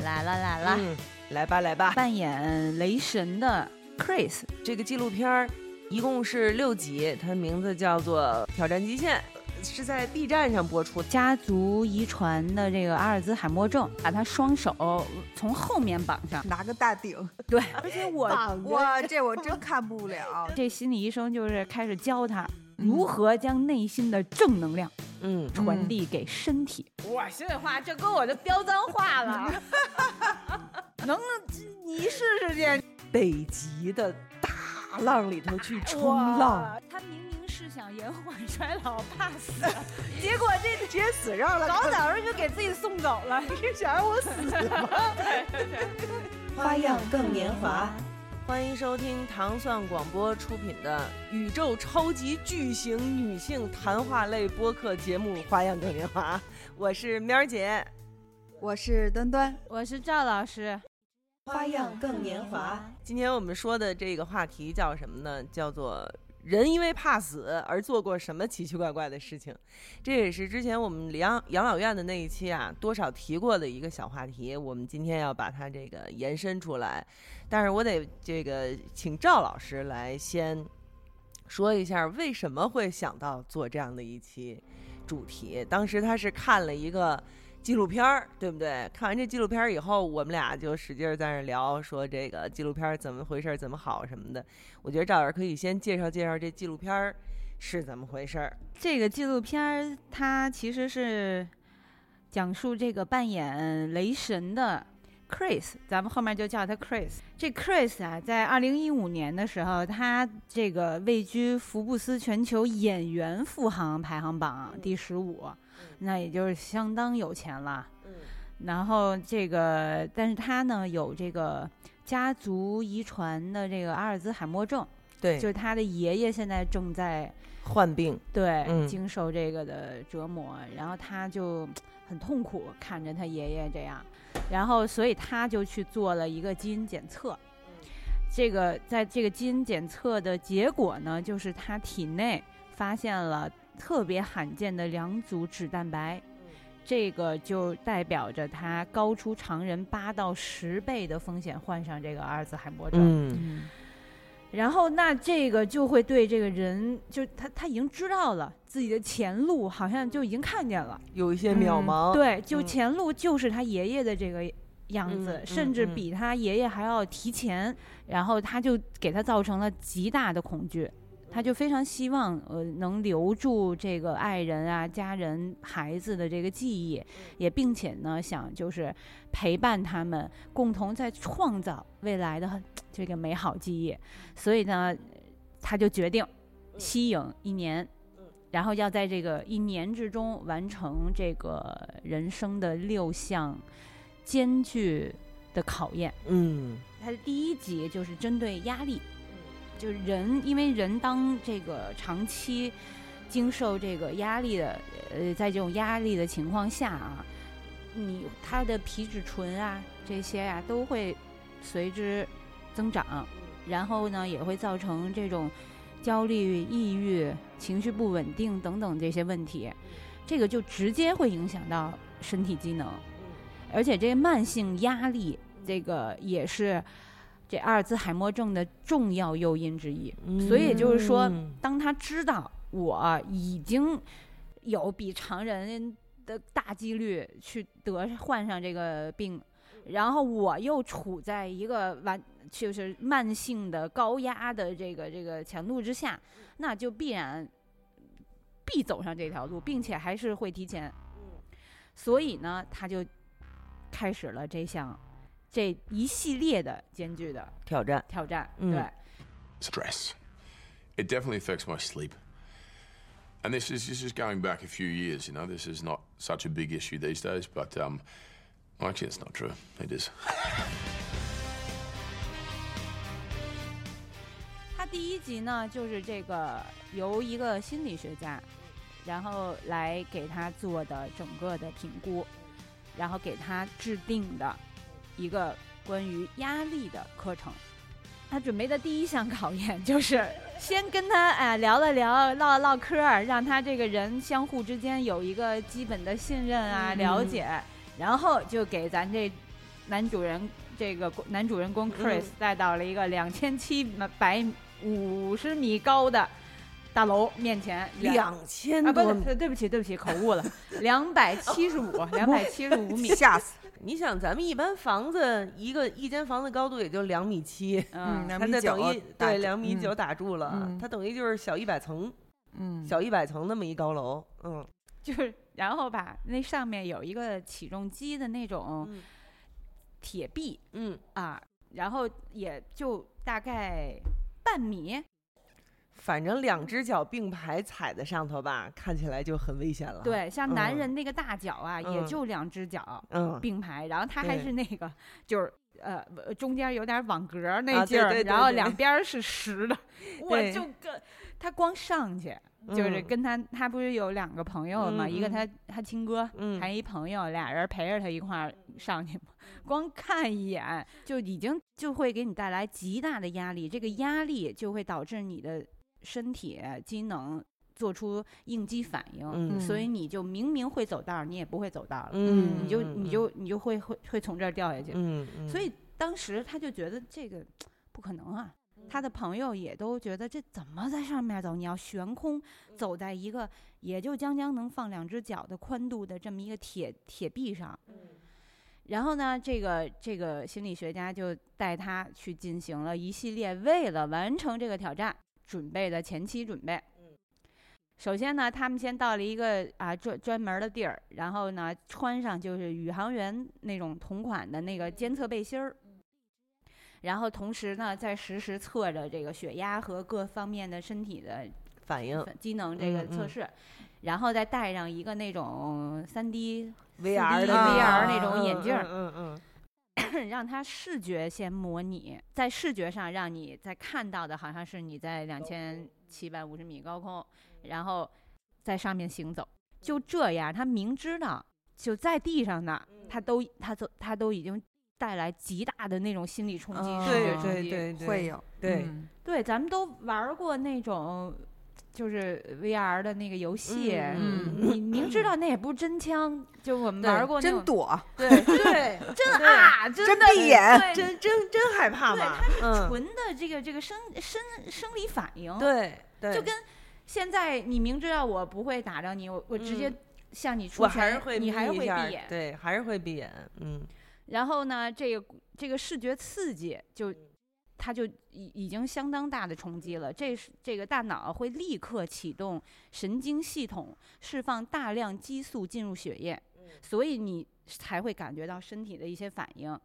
来了来了，嗯，来吧来吧。扮演雷神的 Chris，这个纪录片儿一共是六集，它的名字叫做《挑战极限》，是在 B 站上播出。家族遗传的这个阿尔兹海默症，把他双手从后面绑上，拿个大顶，对，而且我我，这我真看不了。这心理医生就是开始教他如何将内心的正能量，嗯，传递给身体。我心里话，这跟我就飙脏话了，能你试试去。北极的大浪里头去冲浪，他明明是想延缓衰老，怕死，结果这直接死上了，早早的就给自己送走了。你是想让我死吗？花样更年华。欢迎收听糖蒜广播出品的宇宙超级巨型女性谈话类播客节目《花样更年华》，我是喵儿姐，我是端端，我是赵老师。花样更年华。今天我们说的这个话题叫什么呢？叫做人因为怕死而做过什么奇奇怪怪的事情。这也是之前我们养养老院的那一期啊，多少提过的一个小话题。我们今天要把它这个延伸出来。但是我得这个请赵老师来先说一下为什么会想到做这样的一期主题。当时他是看了一个纪录片儿，对不对？看完这纪录片儿以后，我们俩就使劲在那聊，说这个纪录片儿怎么回事，怎么好什么的。我觉得赵老师可以先介绍介绍这纪录片儿是怎么回事儿。这个纪录片儿它其实是讲述这个扮演雷神的。Chris，咱们后面就叫他 Chris。这 Chris 啊，在二零一五年的时候，他这个位居福布斯全球演员富豪排行榜第十五，那也就是相当有钱了。然后这个，但是他呢有这个家族遗传的这个阿尔兹海默症，对，就是他的爷爷现在正在患病，对，经受这个的折磨，然后他就很痛苦，看着他爷爷这样。然后，所以他就去做了一个基因检测。这个在这个基因检测的结果呢，就是他体内发现了特别罕见的两组脂蛋白，这个就代表着他高出常人八到十倍的风险患上这个阿尔兹海默症。嗯。然后，那这个就会对这个人，就他他已经知道了自己的前路，好像就已经看见了，有一些渺茫。对，就前路就是他爷爷的这个样子，甚至比他爷爷还要提前。然后他就给他造成了极大的恐惧。他就非常希望，呃，能留住这个爱人啊、家人、孩子的这个记忆，也并且呢，想就是陪伴他们，共同在创造未来的这个美好记忆。所以呢，他就决定息影一年，然后要在这个一年之中完成这个人生的六项艰巨的考验。嗯，他的第一集就是针对压力。就是人，因为人当这个长期经受这个压力的，呃，在这种压力的情况下啊，你他的皮质醇啊这些呀都会随之增长，然后呢也会造成这种焦虑、抑郁、情绪不稳定等等这些问题，这个就直接会影响到身体机能，而且这慢性压力这个也是。这阿尔兹海默症的重要诱因之一，所以就是说，当他知道我已经有比常人的大几率去得患上这个病，然后我又处在一个完就是慢性的高压的这个这个强度之下，那就必然必走上这条路，并且还是会提前。所以呢，他就开始了这项。这一系列的艰巨的挑战，挑战，对。Stress. It definitely affects my sleep. And this is this is going back a few years. You know, this is not such a big issue these days. But um, actually, it's not true. It is. 他第一集呢，就是这个由一个心理学家，然后来给他做的整个的评估，然后给他制定的。一个关于压力的课程，他准备的第一项考验就是先跟他哎聊了聊，唠了唠嗑，让他这个人相互之间有一个基本的信任啊了解，然后就给咱这男主人这个男主人公 Chris 带到了一个两千七百五十米高的大楼面前，两千啊，不对，对不起，对不起，口误了，两百七十五，两百七十五米，吓死！你想，咱们一般房子一个一间房子高度也就两米七，嗯，它那两米九等于对两米嗯九打住了，嗯它等于就是小一百层，嗯，小一百层那么一高楼，嗯。就是然后吧，那上面有一个起重机的那种嗯铁臂嗯，啊，然后也就大概半米，反正两只脚并排踩在上头吧，看起来就很危险了。，对，像男嗯人那个大脚啊，也嗯。就两只脚嗯，并排，然后他还是那个就是。呃，呃中间有点网格那劲儿，对对对然后两边儿是实的，我就跟他光上去，就是嗯。跟他他不是有两个朋友嘛，一个他他亲哥，嗯。还一朋友，俩人陪着他一块儿上去嘛，光看一眼就已经就会给你带来极大的压力，这个压力就会导致你的身体机能做出应激反应，嗯所以你就明明会走道儿，你也不会走道儿了，嗯，你就嗯你就你就会会会从这儿掉下去，所以当时他就觉得这个不可能啊。他的朋友也都觉得这怎么在上面走？你要悬空走在一个也就将将能放两只脚的宽度的这么一个铁铁壁上。然后呢，这个这个心理学家就带他去进行了一系列为了完成这个挑战准备的前期准备。首先呢，他们先到了一个啊专专门的地儿，然后呢穿上就是宇航员那种同款的那个监测背心儿，然后同时呢再实时测着这个血压和各方面的身体的反应机能这个嗯嗯。测试，然后再戴上一个那种三 D VR 的 VR 那那种眼镜儿，嗯嗯让他视觉先模拟，在视觉上让你在看到的好像是你在两千七百五十米高空，然后在上面行走，就这样，他明知道就在地上呢，他都他都他都已经带来极大的那种心理冲击，哦视觉对冲击。对对对，会有对嗯对，咱们都玩过那种。就是 VR 的那个游戏，你明知道那也不是真枪，就我们玩过真躲，对对，真啊，真闭眼真真真害怕对它是，纯的这个这个生生生理反应，，对对，就跟现在你明知道我不会打着你，我我直接嗯。向你出我拳，还是会你还是会闭眼，对，还是会闭眼，嗯。然后呢，这个这个视觉刺激就。它就已已经相当大的冲击了，这是这个大脑会立刻启动神经系统，释放大量激素进入血液，所以你才会感觉到身体的一些反应。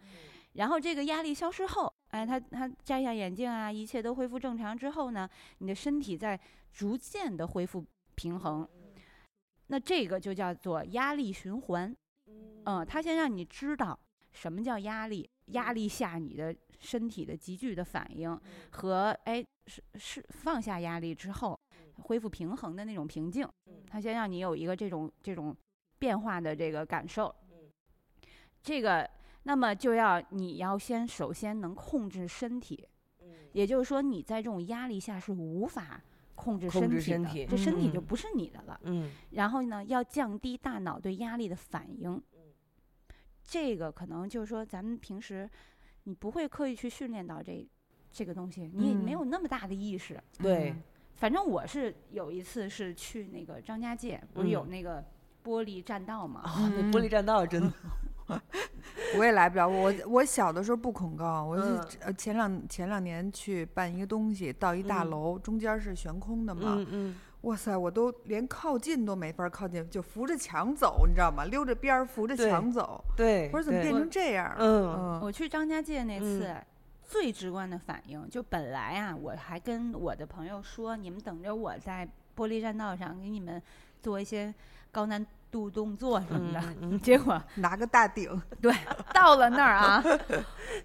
然后这个压力消失后，哎，他他摘下眼镜啊，一切都恢复正常之后呢，你的身体在逐渐的恢复平衡。那这个就叫做压力循环。嗯，他先让你知道什么叫压力，压力下你的身体的急剧的反应和哎是是放下压力之后恢复平衡的那种平静。他先让你有一个这种这种变化的这个感受。这个，那么就要你要先首先能控制身体，也就是说你在这种压力下是无法控制身体的，这身体就嗯不是你的了。嗯然后呢，要降低大脑对压力的反应。这个可能就是说，咱们平时你不会刻意去训练到这这个东西，你也没嗯有那么大的意识。对嗯反正我是有一次是去那个张家界，不是有嗯那个玻璃栈道嘛？啊，那玻璃栈道真的，我也来不了。我我小的时候不恐高，我呃前两前两年去办一个东西，到一大嗯楼，中间是悬空的嘛。嗯嗯，哇塞，我都连靠近都没法靠近，就扶着墙走，你知道吗？溜着边儿扶着墙走。对，我说怎么变成这样？嗯嗯我去张家界那次，嗯最直观的反应就本来啊，我还跟我的朋友说，你们等着我在玻璃栈道上给你们做一些高难度动作什么的。嗯嗯结果拿个大顶，对，到了那儿啊，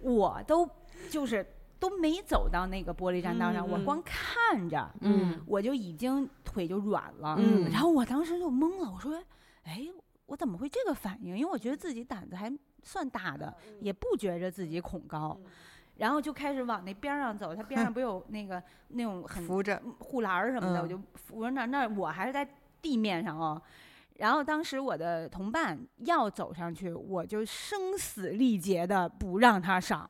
我都就是都没走到那个玻璃栈道上，我光看着，嗯我就已经腿就软了。嗯然后我当时就懵了，我说：“哎，我怎么会这个反应？因为我觉得自己胆子还算大的，也不觉着自己恐高。”然后就开始往那边儿上走，它边上 不有那个那种很扶着。护栏儿什么的，我嗯就扶着那儿那我还是在地面上哦。然后当时我的同伴要走上去，我就声嘶力竭的不让他上，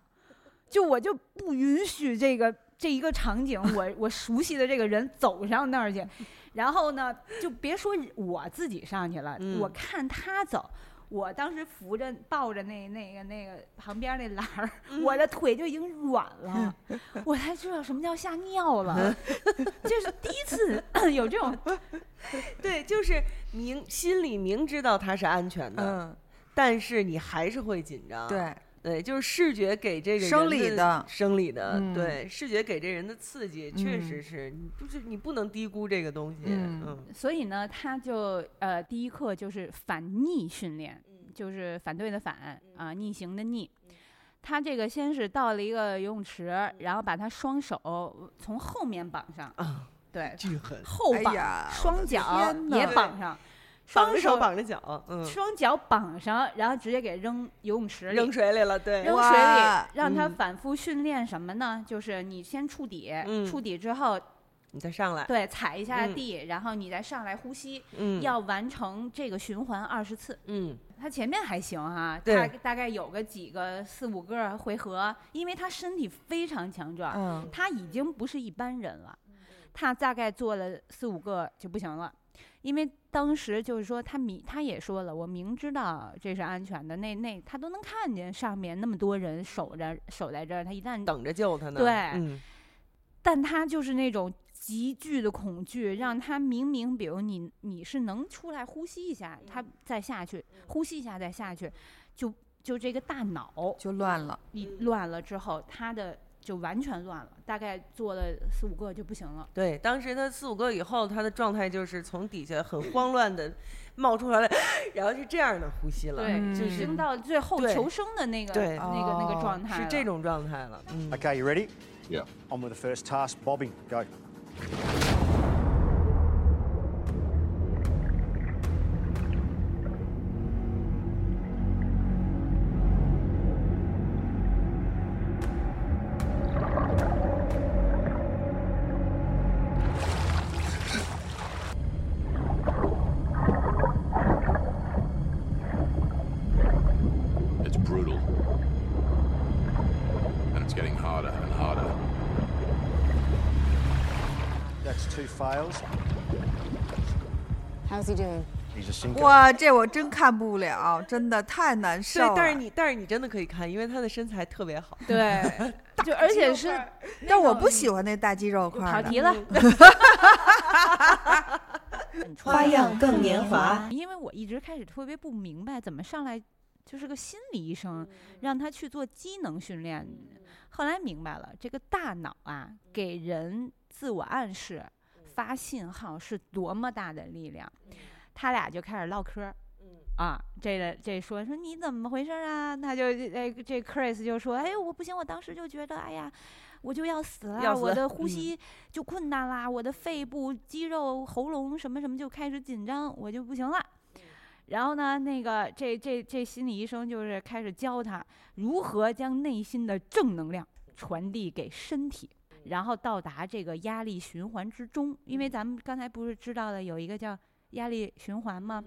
就我就不允许这个这一个场景，我我熟悉的这个人走上那儿去，然后呢，就别说我自己上去了，嗯。我看他走。我当时扶着抱着那那个那个旁边那栏儿，我的腿就已经软了，我才知道什么叫吓尿了，就是第一次 有这种。对，就是明心里明知道它是安全的，嗯，但是你还是会紧张。对，对，就是视觉给这个生人的理的生理的，嗯对，视觉给这人的刺激，确嗯实是你不是你不能低估这个东西。嗯嗯所以呢，他就呃第一课就是反逆训练，就是反对的反啊、逆行的逆。他这个先是到了一个游泳池，然后把他双手从后面绑上，啊，对，巨狠，后绑，双脚也绑上，双绑着手绑着脚，嗯，双脚绑上，然后直接给扔游泳池里，扔水里了，对，扔水里，让他嗯反复训练什么呢？就是你先触底，嗯触底之后，你再上来，对，踩一下嗯地，然后你再上来呼吸，嗯，要完成这个循环二十次。嗯他前面还行哈、对他大概有个几个四五个回合，因为他身体非常强壮，嗯，他已经不是一般人了，他大概做了四五个就不行了。因为当时就是说，他明他也说了，我明知道这是安全的，那那他都能看见上面那么多人守着守在这儿，他一旦等着救他呢，对嗯。但他就是那种急剧的恐惧，让他明明比如你你是能出来呼吸一下，他再下去，呼吸一下再下去，就就这个大脑就乱了。你乱了之后，他的就完全乱了，大概做了四五个就不行了。对，当时他四五个以后，他的状态就是从底下很慌乱的 冒出来了，然后是这样的呼吸了，对，嗯就已经到最后求生的那个对那个那个哦状态是这种状态了，嗯，Okay, you ready? Yeah. On with the first task, bobbing. Go. 哇，这我真看不了，真的太难受了。，对但是你但是你真的可以看，因为他的身材特别好，对，就而且是，但我不喜欢那大肌肉块儿的。跑题了。花样更年华。因为我一直开始特别不明白，怎么上来就是个心理医生，让他去做机能训练。后来明白了，这个大脑啊，给人自我暗示、发信号是多么大的力量。他俩就开始唠嗑儿。啊，这个这说说你怎么回事儿啊？他就哎，这 Chris 就说，哎，我不行，我当时就觉得，哎呀，我就要死了，死我的呼嗯吸就困难啦，我的肺部、肌肉、喉咙什么什么就开始紧张，我就不行了。然后呢，那个这这这心理医生就是开始教他如何将内心的正能量传递给身体，然后到达这个压力循环之中。因为咱们刚才不是知道了有一个叫压力循环吗？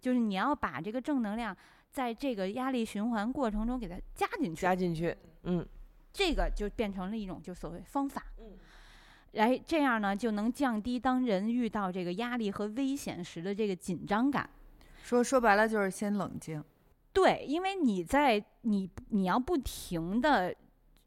就是你要把这个正能量在这个压力循环过程中给它加进去，加进去，嗯这个就变成了一种就所谓方法。嗯来，这样呢就能降低当人遇到这个压力和危险时的这个紧张感。说说白了就是先冷静。对，因为你在你你要不停的，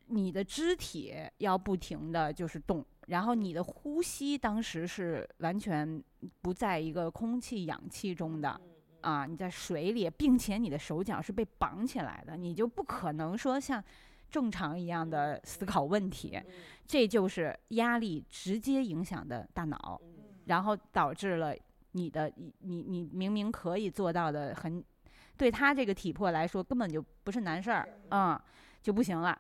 你的肢体要不停的就是动，然后你的呼吸当时是完全不在一个空气氧气中的。啊，你在水里，并且你的手脚是被绑起来的，你就不可能说像正常一样的思考问题，这就是压力直接影响的大脑，然后导致了你的你你你明明可以做到的很，对他这个体魄来说根本就不是难事儿，嗯，就不行了。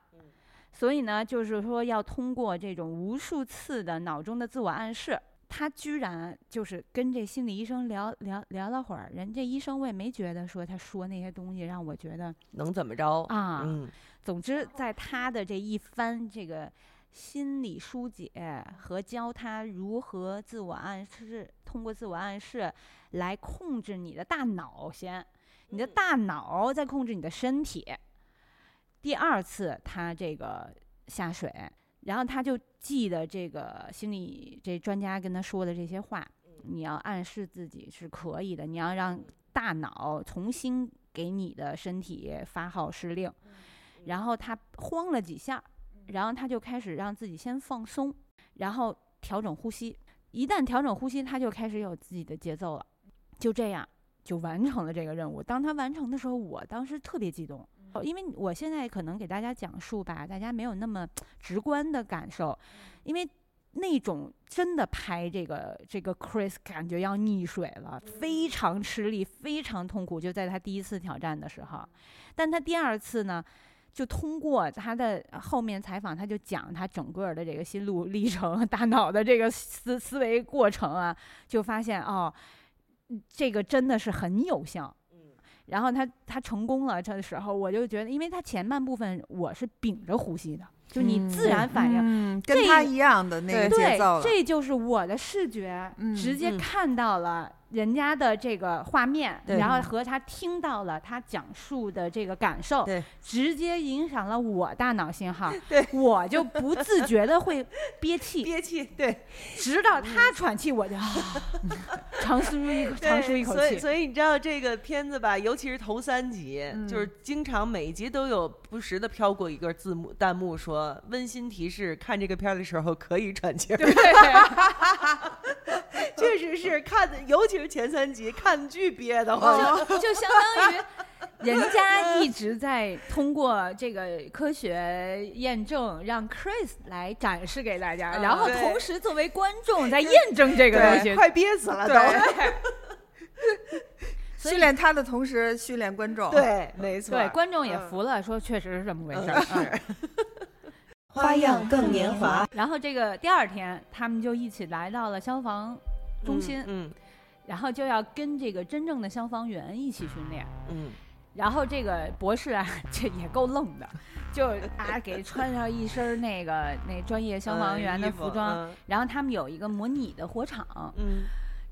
所以呢，就是说要通过这种无数次的脑中的自我暗示，他居然就是跟这心理医生聊聊聊了会儿，人这医生我也没觉得说他说那些东西让我觉得能怎么着？啊，嗯总之在他的这一番这个心理疏解和教他如何自我暗示，通过自我暗示来控制你的大脑先，你的大脑再控制你的身体。第二次他这个下水，然后他就记得这个心理这专家跟他说的这些话，你要暗示自己是可以的，你要让大脑重新给你的身体发号施令。然后他慌了几下，然后他就开始让自己先放松，然后调整呼吸。一旦调整呼吸，他就开始有自己的节奏了。就这样，就完成了这个任务。当他完成的时候，我当时特别激动，因为我现在可能给大家讲述吧，大家没有那么直观的感受，因为那种真的拍这个这个 Chris 感觉要溺水了，非常吃力，非常痛苦。就在他第一次挑战的时候，但他第二次呢？就通过他的后面采访，他就讲他整个的这个心路历程、大脑的这个思思维过程啊，就发现哦，这个真的是很有效。然后他他成功了这的时候，我就觉得，因为他前半部分我是屏着呼吸的，就你自然反应，嗯，跟他一样的那个节奏对，这就是我的视觉直接看到了。人家的这个画面，然后和他听到了他讲述的这个感受，直接影响了我大脑信号，我就不自觉的会 憋气，憋气，对，直到他喘气，我就 长舒一长舒一口气。所以，所以你知道这个片子吧？尤其是头三集，就是经常每一集都有不时的飘过一个字幕弹幕，说温馨提示：看这个片的时候可以喘气。对，确实是看的，尤其是。前三集看剧憋的慌，就相当于人家一直在通过这个科学验证，让 Chris 来展示给大家，然后同时作为观众在验证这个东西，快憋死了都。训练他的同时训练观众，对，没错，对，观众也服了，说确实是这么回事儿。花样更年华。然后这个第二天，他们就一起来到了消防中心，嗯。然后就要跟这个真正的消防员一起训练，嗯，然后这个博士啊，这也够愣的，就啊给穿上一身那个那专业消防员的服装，然后他们有一个模拟的火场，嗯，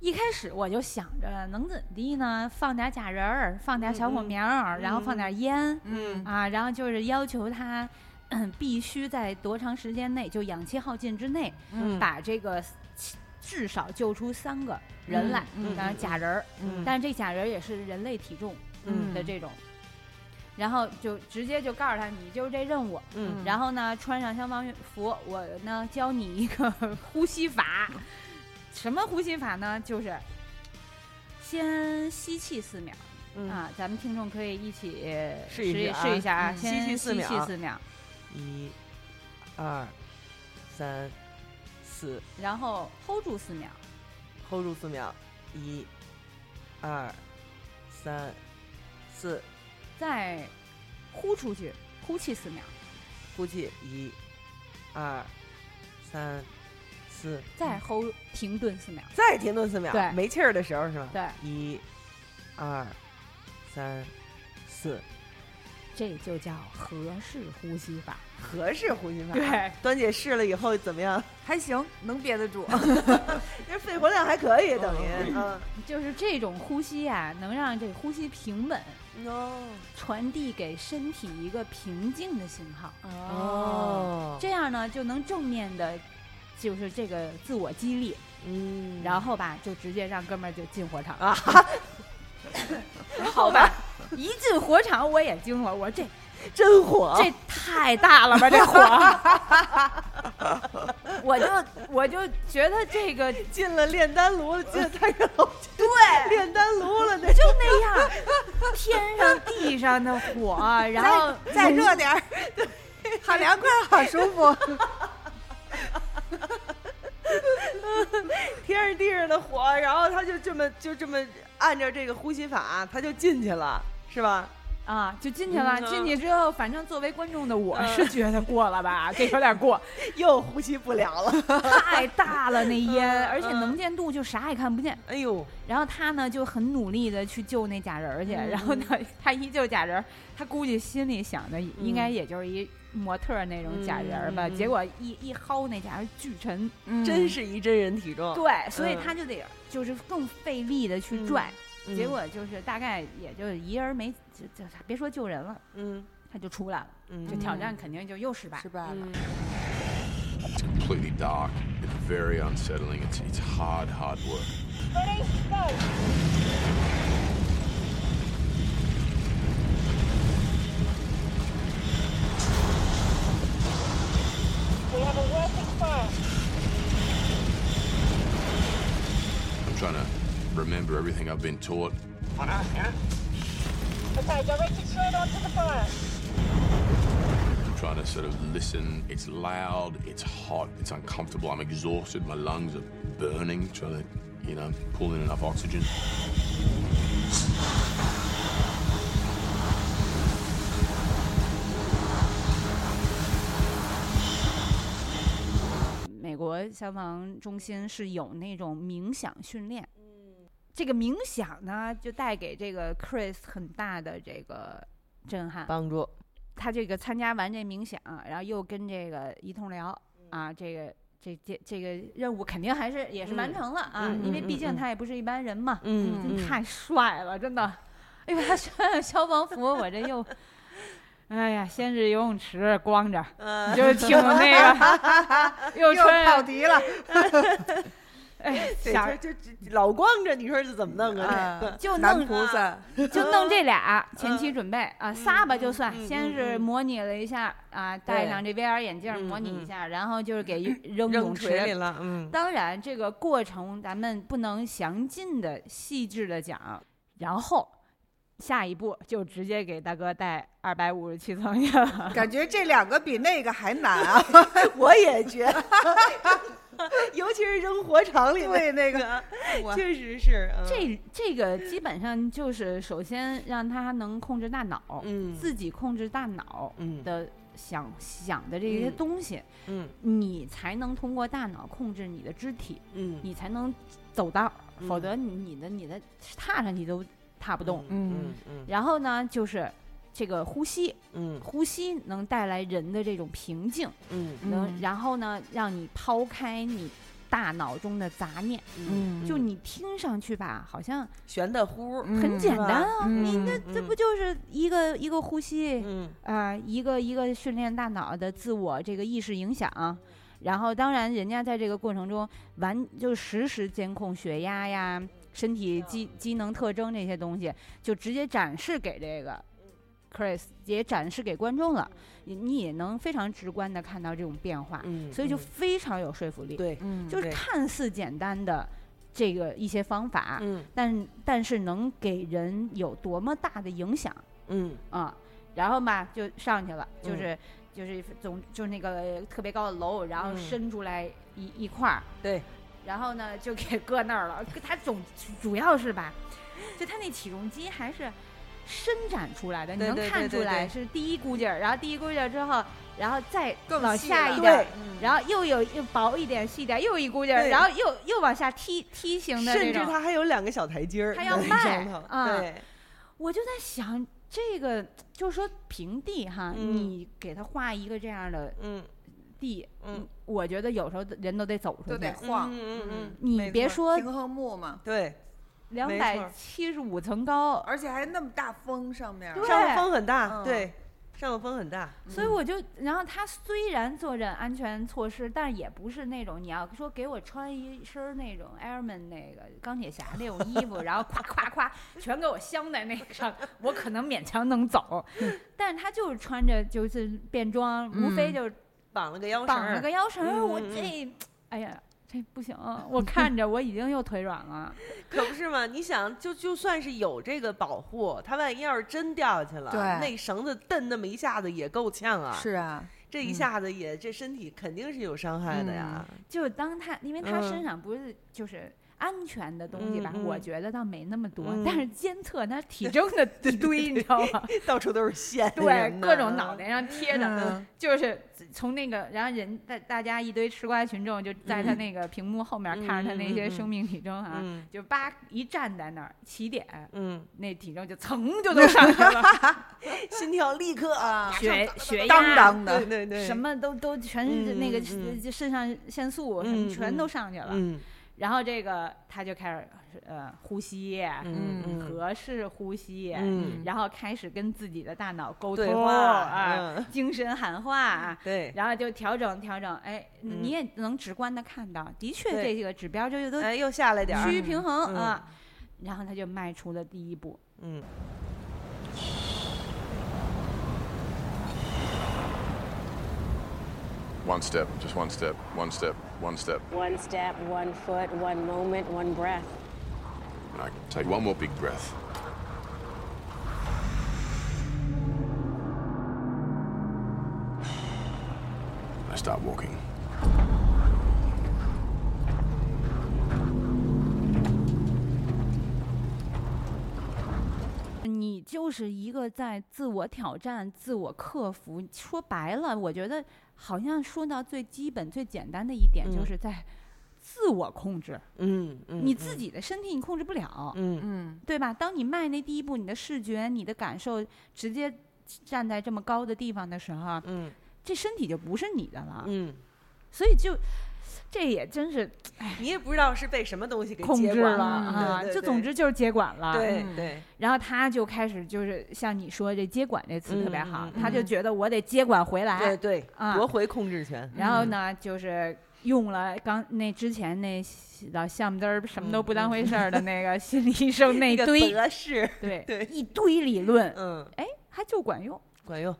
一开始我就想着能怎地呢？放点假人儿，放点小火苗儿，然后放点烟，嗯。啊，然后就是要求他 必须在多长时间内，就氧气耗尽之内，把这个。至少救出三个人来，当然假人儿，但是这假人也是人类体重的这种，然后就直接就告诉他，你就是这任务，然后呢穿上消防服，我呢教你一个呼吸法，什么呼吸法呢？就是先吸气四秒，啊，咱们听众可以一起试一试一下啊，先吸气四秒，一、二、三。四，然后 hold 住四秒，hold 住四秒，一、二、三、四，再呼出去，呼气四秒，呼气，一、二、三、四，再 hold 停顿四秒，再停顿四秒，对，没气儿的时候是吧？对，一、二、三、四。这就叫合适呼吸法，合适呼吸法。对，端姐试了以后怎么样？还行，能憋得住，这肺活量还可以，等于。嗯，就是这种呼吸啊，能让这呼吸平稳，哦，传递给身体一个平静的信号。哦，这样呢，就能正面的，就是这个自我激励。嗯，然后吧，就直接让哥们儿就进火场啊。好吧。一进火场我也惊了，我说这 真火，这太大了吧这火！我就我就觉得这个 进了炼丹炉了，进了太阳楼，对，炼丹炉了，那就那样，天上地上的火，然后再热点儿，好凉快，好舒服。天上地上的火，然后他就这么就这么按照这个呼吸法，他就进去了。是吧？啊，就进去了。进去之后，反正作为观众的我嗯是觉得过了吧，这有点过，又呼吸不了了。太大了那烟，而且嗯能见度就啥也看不见。哎呦，然后他呢就很努力的去救那假人去，嗯然后呢，他一救假人，他估计心里想的应该也就是一模特那种假人儿吧，结果一一薅那假人巨沉，真是一真人体重。对，所以嗯他就得就是更费力的去拽，嗯结果就是大概也就一人没，就就别说救人了，嗯他就出来了，嗯这挑战肯定就又失败。失败了。嗯 It's completely dark. It's very unsettling. It's it's hard, hard work. I'm trying to remember everything I've been taught. Okay, directed straight onto the fire. I'm trying to sort of listen. It's loud, it's hot, it's uncomfortable. I'm exhausted. My lungs are burning, trying to, you know, pull in enough oxygen. 美国消防中心是有那种冥想训练， 这个冥想呢，就带给这个 Chris 很大的这个震撼。帮助。他这个参加完这冥想，然后又跟这个一通聊啊，这个这这这个任务肯定还是也是完成了啊，嗯因为毕竟他也不是一般人嘛，嗯真太帅了，真的。哎呦，他穿上消防服，我这又，哎呀，先是游泳池光着，嗯你就挺那个，又又穿上，跑题了，哎，对想就就就老光着，你说这怎么弄啊？这，就弄菩萨，就弄这俩前期准备啊，仨吧就算，嗯先是嗯模拟了一下啊，戴上这 VR 眼镜嗯模拟一嗯下，然后就是给扔扔泳池。水里了，嗯，当然，这个过程咱们不能详尽的、细致的讲，然后下一步就直接给大哥带二百五十七层去了。感觉这两个比那个还难啊！我也觉得，尤其是扔火场里对那个。确实是嗯。这这个基本上就是首先让他能控制大脑，嗯。自己控制大脑嗯。的想想的这些嗯。东西，嗯。你才能通过大脑控制你的肢体，嗯。你才能走道，嗯。否则你你的你的踏上去都踏不动。嗯嗯然后呢，就是这个呼吸，嗯。呼吸能带来人的这种平静，嗯能然后呢，让你抛开你大脑中的杂念，嗯，就你听上去吧，好像悬的乎，很简单啊，嗯。你那嗯这不就是一个一个呼吸嗯。啊、一个一个训练大脑的自我这个意识影响。然后，当然，人家在这个过程中完就实时监控血压呀、身体机机能特征这些东西，就直接展示给这个 Chris，也展示给观众了。你你也能非常直观的看到这种变化，嗯，所以就嗯。非常有说服力。对，嗯就是看似简单的这个一些方法，嗯。但但是能给人有多么大的影响嗯。啊！然后嘛，就上去了，就嗯。是、就是总就是那个特别高的楼，然后嗯。伸出来一、一块儿，对，然后呢就给搁那儿了。他总主要是吧，就他那起重机还是伸展出来的，你能看出来是第一股劲儿，然后第一股劲儿之后，然后再往下一点，然后又有又薄一点、细一点，又一股劲儿，然后又又往下梯梯形的甚。至它还有两个小台阶儿它要迈，啊对，我就在想，这个就是说平地哈，嗯。你给他画一个这样的嗯。地，嗯，我觉得有时候人都得走出都得去。晃，嗯嗯嗯，你别说平衡木嘛，对，两百七十五层高，而且还那么大风上面，对。上面风很大，嗯。对，上头风很大，所以我就，然后他虽然做着安全措施，但也不是那种你要说给我穿一身儿那种 Airman 那个钢铁侠那种衣服，然后夸夸夸全给我镶在那个上，我可能勉强能走。但是他就是穿着就是便装，无非嗯。就是绑了个腰绳绑了儿，个腰绳儿，我这，哎呀。这不行，我看着我已经又腿软了。可不是嘛？你想，就就算是有这个保护，他万一要是真掉下去了，对那绳子蹬那么一下子也够呛啊！是啊，这一下子也，这身体肯定是有伤害的呀。就是当他，因为他嗯身上不是就是安全的东西吧，嗯。嗯我觉得倒没那么多，嗯。但是监测他体重的 一堆，你知道吗？到处都是线，对，各种脑袋上贴着，嗯。就是从那个，然后人大大家一堆吃瓜群众就在他那个屏幕后面看着他那些生命体征啊，嗯。就叭一站在那儿起点，嗯，那体重就噌就都上去了，心跳立刻啊，血血当压当的。对，对对，什么都都全是那个肾肾上腺素什么嗯全都嗯上去了，嗯然后这个他就开始呃呼吸，嗯嗯合适呼吸，嗯，然后开始跟自己的大脑沟通啊，嗯精神喊话啊。对，然后就调整调整，哎，嗯。你也能直观的看到，的确对这个指标就都哎，又下来点趋于平衡嗯啊。然后他就迈出了第一步，嗯。One step, just one step, one step, one step. One step, one foot, one moment, one breath. I take one more big breath. I start walking. 你就是一个在自我挑战、自我克服。说白了，我觉得好像说到最基本、最简单的一点，嗯就是在自我控制。嗯嗯，你自己的身体你控制不了，嗯嗯对吧？当你迈那第一步，你的视觉、你的感受直接站在这么高的地方的时候，嗯这身体就不是你的了。嗯，所以就这也真是你也不知道是被什么东西给控制了接管了啊！对对这总之就是接管了。嗯对对，然后他就开始就是像你说这接管这词特别好，他就觉得我得接管回来。对对，啊夺回控制权。然后呢，就是用了刚那之前那老项目嘚儿什么都不当回事儿的那个心理医生那那个堆，对对一堆理论，嗯，哎，还就管用。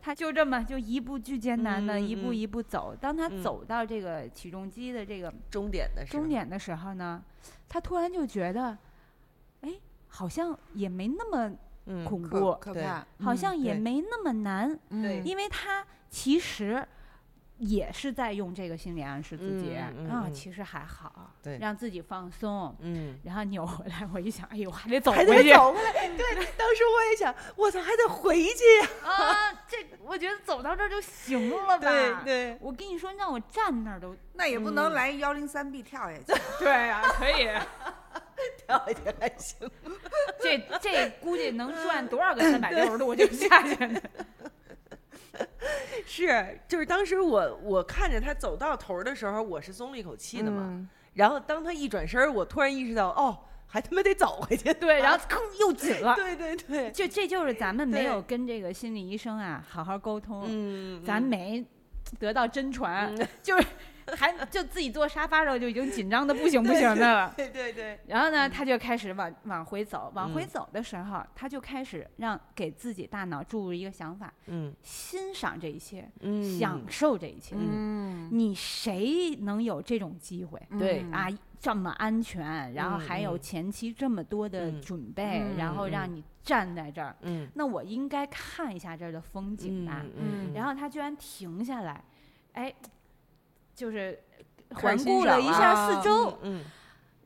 他就这么就一步巨艰难的，嗯一步嗯。一步走。当他嗯。走到这个起重机的这个终点的时候终，点的时候呢，他突然就觉得，哎，好像也没那么恐怖，对可怕，好像也没那么难，因为他其实也是在用这个心理暗示自己、啊，嗯嗯嗯其实还好，对让自己放松。嗯，然后扭回来，我一想，哎呦，还得走还回去得走回来。对，当时我也想，我操，还得回去呀。啊！这我觉得走到这儿就行了吧？对对，我跟你说，让我站那儿都那也不能来幺零三 B 跳下去。对啊，可以。跳下去还行。这这估计能转多少个三百六十度就下去呢？是，就是当时我我看着他走到头儿的时候，我是松了一口气的嘛。嗯然后当他一转身儿，我突然意识到，哦，还他妈得走回去。对，然后吭又紧了。对对对，就这就是咱们没有跟这个心理医生啊好好沟通，嗯，咱嗯没得到真传，嗯 就是 还就自己坐沙发上就已经紧张的不行不行的了。对对对，然后呢，他就开始往往回走，往回嗯。走的时候，他就开始让给自己大脑注入一个想法：嗯。欣赏这一切，嗯，享受这一切。嗯，你谁能有这种机会？对。嗯啊，这么安全，然后嗯还有嗯前期这么多的嗯准备，嗯然后嗯让你站在这儿，嗯。那我应该看一下这儿的风景吧。嗯，然后他居然停下来，哎，就是环顾了一下啊四周，嗯，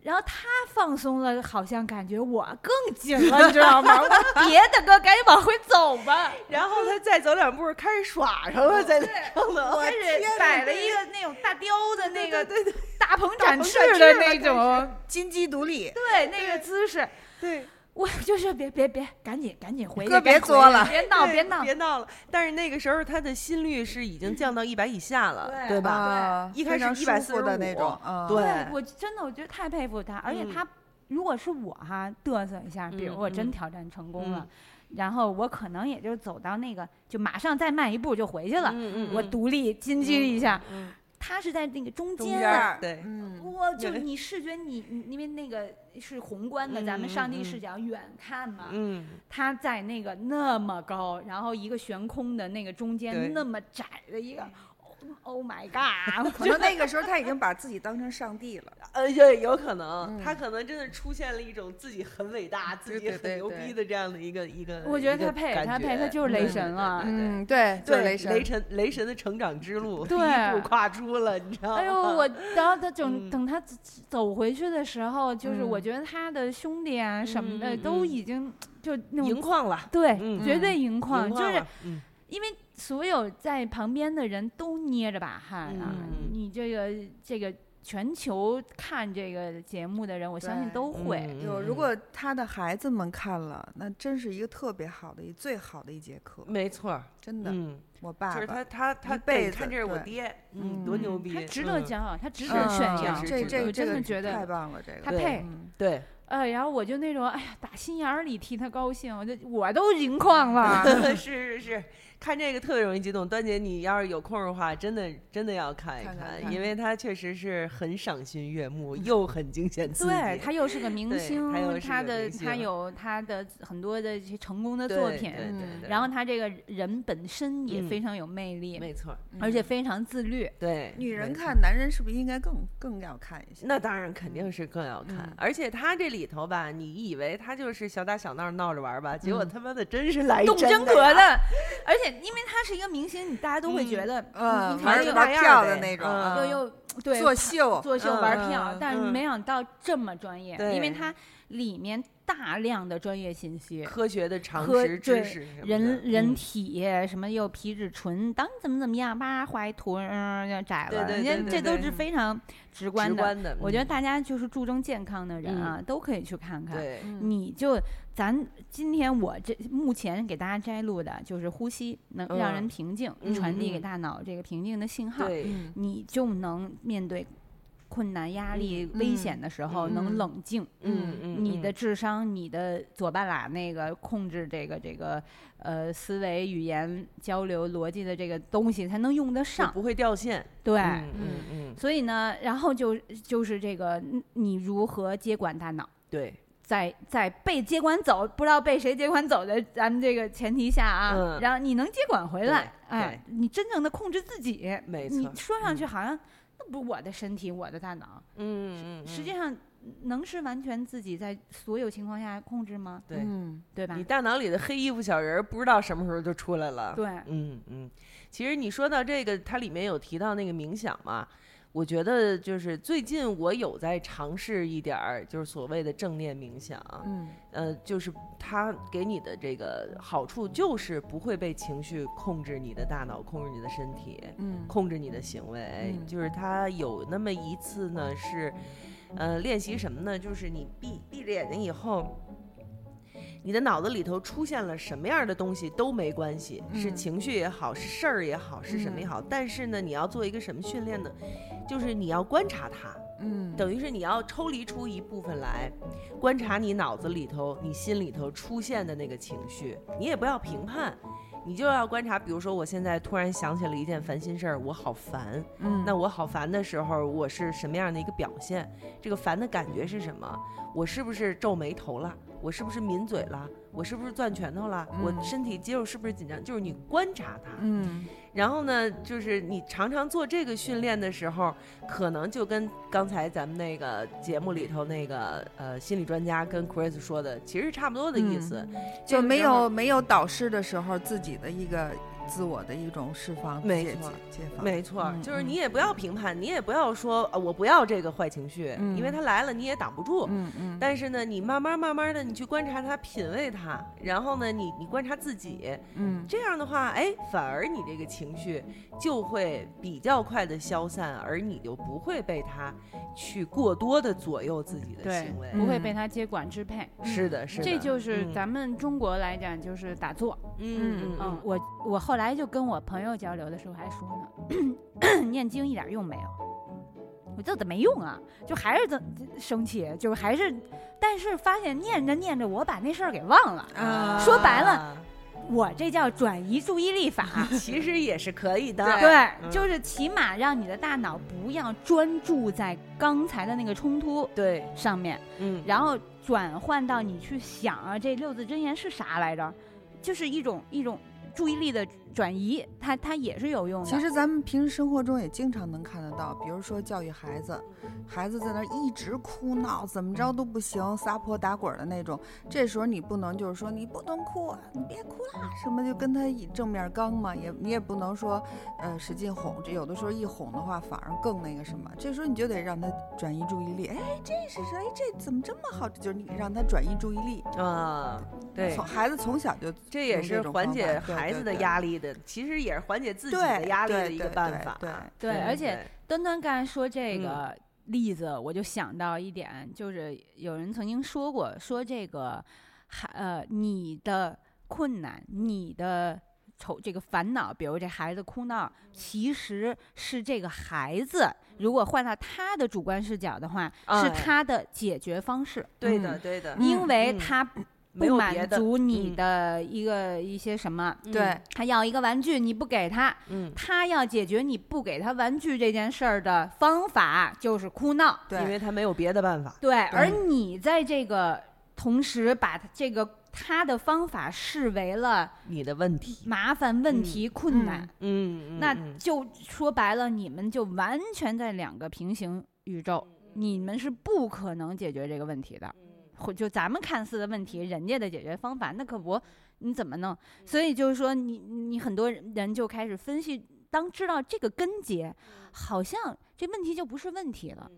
然后他放松了，好像感觉我更紧 了，你知道吗？我说 别的哥，赶紧往回走吧。然后他再走两步，开始耍上了，在那上头。开始摆了一个那种大雕的那个对对大鹏展翅的那种，金鸡独立，对那个姿势，对，我就是别别别，赶紧赶紧回去，哥别作了别闹别闹别，闹了。但是那个时候他的心率是已经降到一百以下了，对对吧？啊一开始非常舒服的那种，嗯对对我真的我觉得太佩服他，而且嗯他如果是我哈嘚瑟一下，比如嗯我真嗯挑战成功了嗯。然后我可能也就走到那个，就马上再迈一步就回去了。嗯嗯嗯我独立金鸡一下，嗯，他是在那个中中间对，嗯，我就你视觉你你因为那个是宏观的，咱们嗯上帝嗯视角远看嘛，嗯，它在那个那么高，然后一个悬空的那个中间那么窄的一个，，Oh my God！可能那个时候他已经把自己当成上帝了。呃，对，有可能，嗯他可能真的出现了一种自己很伟大、自己很牛逼的这样的一个一个。我觉得他配，他配，他就是雷神了。嗯，对，就是对，雷神。雷神雷神的成长之路，第对一步跨出了，你知道吗？哎呦，我然后他等嗯等他走走回去的时候，就是我嗯觉得他的兄弟啊什么的都嗯已经就那种盈眶了，对，嗯绝对盈眶，就是因为所有在旁边的人都捏着把汗啊，嗯你这个这个全球看这个节目的人，我相信都会。嗯有，如果他的孩子们看了，那真是一个特别好的一最好的一节课，没错儿，真的。嗯，我爸就是他，他他一辈子看这是我爹，嗯，嗯多牛逼，他值得嗯骄傲，他值得炫嗯耀。这这个真的觉得太棒了，这个。他配。嗯对，呃，然后我就那种，哎呀，打心眼儿里替他高兴，我就我都盈眶了。是 是是，看这个特别容易激动。端姐，你要是有空的话，真的真的要看一看看看因为它确实是很赏心悦目，又很惊险刺激。对他又是个明星他的他有他的很多的一些成功的作品，对对嗯对然后他这个人本身也嗯非常有魅力，没错，而且非常自律。对，女人看，男人是不是应该更更要看一些？那当然肯定是更要看，嗯而且他这里头吧，你以为他就是小打小闹闹着玩儿吧，结果嗯他妈的真是来动真真格的，而且因为他是一个明星，你大家都会觉得，嗯你看这个玩玩那样呗票的那种，又又对作秀，作秀嗯玩票，嗯但是嗯没想到这么专业，因为对它里面大量的专业信息。科学的常识知对识人人嗯。体什么又皮质醇，当怎么怎么样，叭画一图，窄了，人家这都是非常直观的。观的，我觉得嗯。大家就是注重健康的人啊，都可以去看看。你就咱今天我这目前给大家摘录的就是呼吸，能让人嗯。平静，嗯传递给嗯。大脑这个平静的信号，嗯。你就能面对困难、压力、危险的时候嗯能冷静。嗯嗯，你的嗯智商，你的左半拉那个控制这个这个呃思维、语言交流、逻辑的这个东西才能用得上。不会掉线，对，嗯嗯嗯，所以呢，然后就就是这个嗯你如何接管大脑。对，在在被接管走，不知道被谁接管走的咱们这个前提下啊，嗯然后你能接管回来，对哎，你真正的控制自己，没错，你说上去好像那不我的身体，我的大脑，嗯实际上能是完全自己在所有情况下控制吗？对。嗯对吧你？大脑里的黑衣服小人儿不知道什么时候就出来了。对，嗯嗯，其实你说到这个，它里面有提到那个冥想嘛，我觉得就是最近我有在尝试一点儿，就是所谓的正念冥想，嗯呃，就是它给你的这个好处就是不会被情绪控制你的大脑，控制你的身体，嗯控制你的行为。嗯就是它有那么一次呢是，呃，练习什么呢？就是你闭闭着眼睛以后。你的脑子里头出现了什么样的东西都没关系，是嗯情绪也好，是事儿也好，是什么也好。但是呢，你要做一个什么训练呢？就是你要观察它，嗯，等于是你要抽离出一部分来，观察你脑子里头、你心里头出现的那个情绪，你也不要评判，你就要观察。比如说，我现在突然想起了一件烦心事儿，我好烦。嗯那我好烦的时候，我是什么样的一个表现？这个烦的感觉是什么？我是不是皱眉头了？我是不是抿嘴了？我是不是攥拳头了？我嗯身体肌肉是不是紧张？就是你观察它，嗯然后呢，就是你常常做这个训练的时候，可能就跟刚才咱们那个节目里头那个呃心理专家跟 Chris 说的，其实差不多的意思。这就没有没有导师的时候，自己的一个自我的一种释放，解没错解解放，没错，嗯就是你也不要评判，你也不要说呃我不要这个坏情绪，嗯因为它来了你也挡不住。嗯嗯，但是呢，你慢慢慢慢的，你去观察它，品味它，然后呢，你你观察自己，嗯这样的话，哎，反而你这个情绪就会比较快的消散，而你就不会被它去过多的左右自己的行为。，不会被他接管支配。是的，是的，这就是嗯咱们中国来讲，就是打坐。嗯嗯嗯，我我后来就跟我朋友交流的时候还说呢，念经一点用没有。我这怎么没用啊？就还是怎生气，就是还是，但是发现念着念着，我把那事儿给忘了。啊说白了，我这叫转移注意力法。其实也是可以的。对，嗯就是起码让你的大脑不要专注在刚才的那个冲突对，上面，嗯，然后转换到你去想啊，这六字真言是啥来着？就是一种一种注意力的转移，它它也是有用的。其实咱们平时生活中也经常能看得到，比如说教育孩子，孩子在那儿一直哭闹，怎么着都不行，撒泼打滚的那种。这时候你不能就是说你不能哭啊，你别哭啦，什么就跟他以正面刚嘛，也你也不能说呃使劲哄，这有的时候一哄的话反而更那个什么。这时候你就得让他转移注意力，哎，这是谁？这怎么这么好？就是你让他转移注意力。啊，对从，孩子从小就这也是缓解孩子的压力的，其实也是缓解自己的压力的一个对对办法。对对，而且对。端端刚才说这嗯个例子，我就想到一点，就是有人曾经说过，说这个孩呃你的困难，你的愁这个烦恼，比如这孩子哭闹，其实是这个孩子，如果换到他的主观视角的话，是哎他的解决方式，对的，对的，因为嗯。他没不有别的满足你嗯。的一个一些什么，对，他要一个玩具，你不给他，嗯，他要解决你不给他玩具这件事儿的方法就是哭闹。对，因为他没有别的办法。对，而你在这个同时把他这个他的方法视为了你的问题，麻烦、问题、困难，嗯，嗯那嗯。就说白了，你们就完全在两个平行宇宙，你们是不可能解决这个问题的。或就咱们看似的问题，人家的解决方法那可不，你怎么弄？所以就是说你，你很多人就开始分析，当知道这个根结，好像这问题就不是问题了。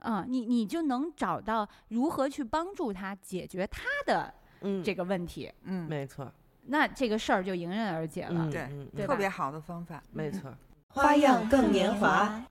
啊、你你就能找到如何去帮助他解决他的嗯，这个问题，嗯，没错，那这个事儿就迎刃而解了。嗯对嗯对特别好的方法。没错。花样更年华。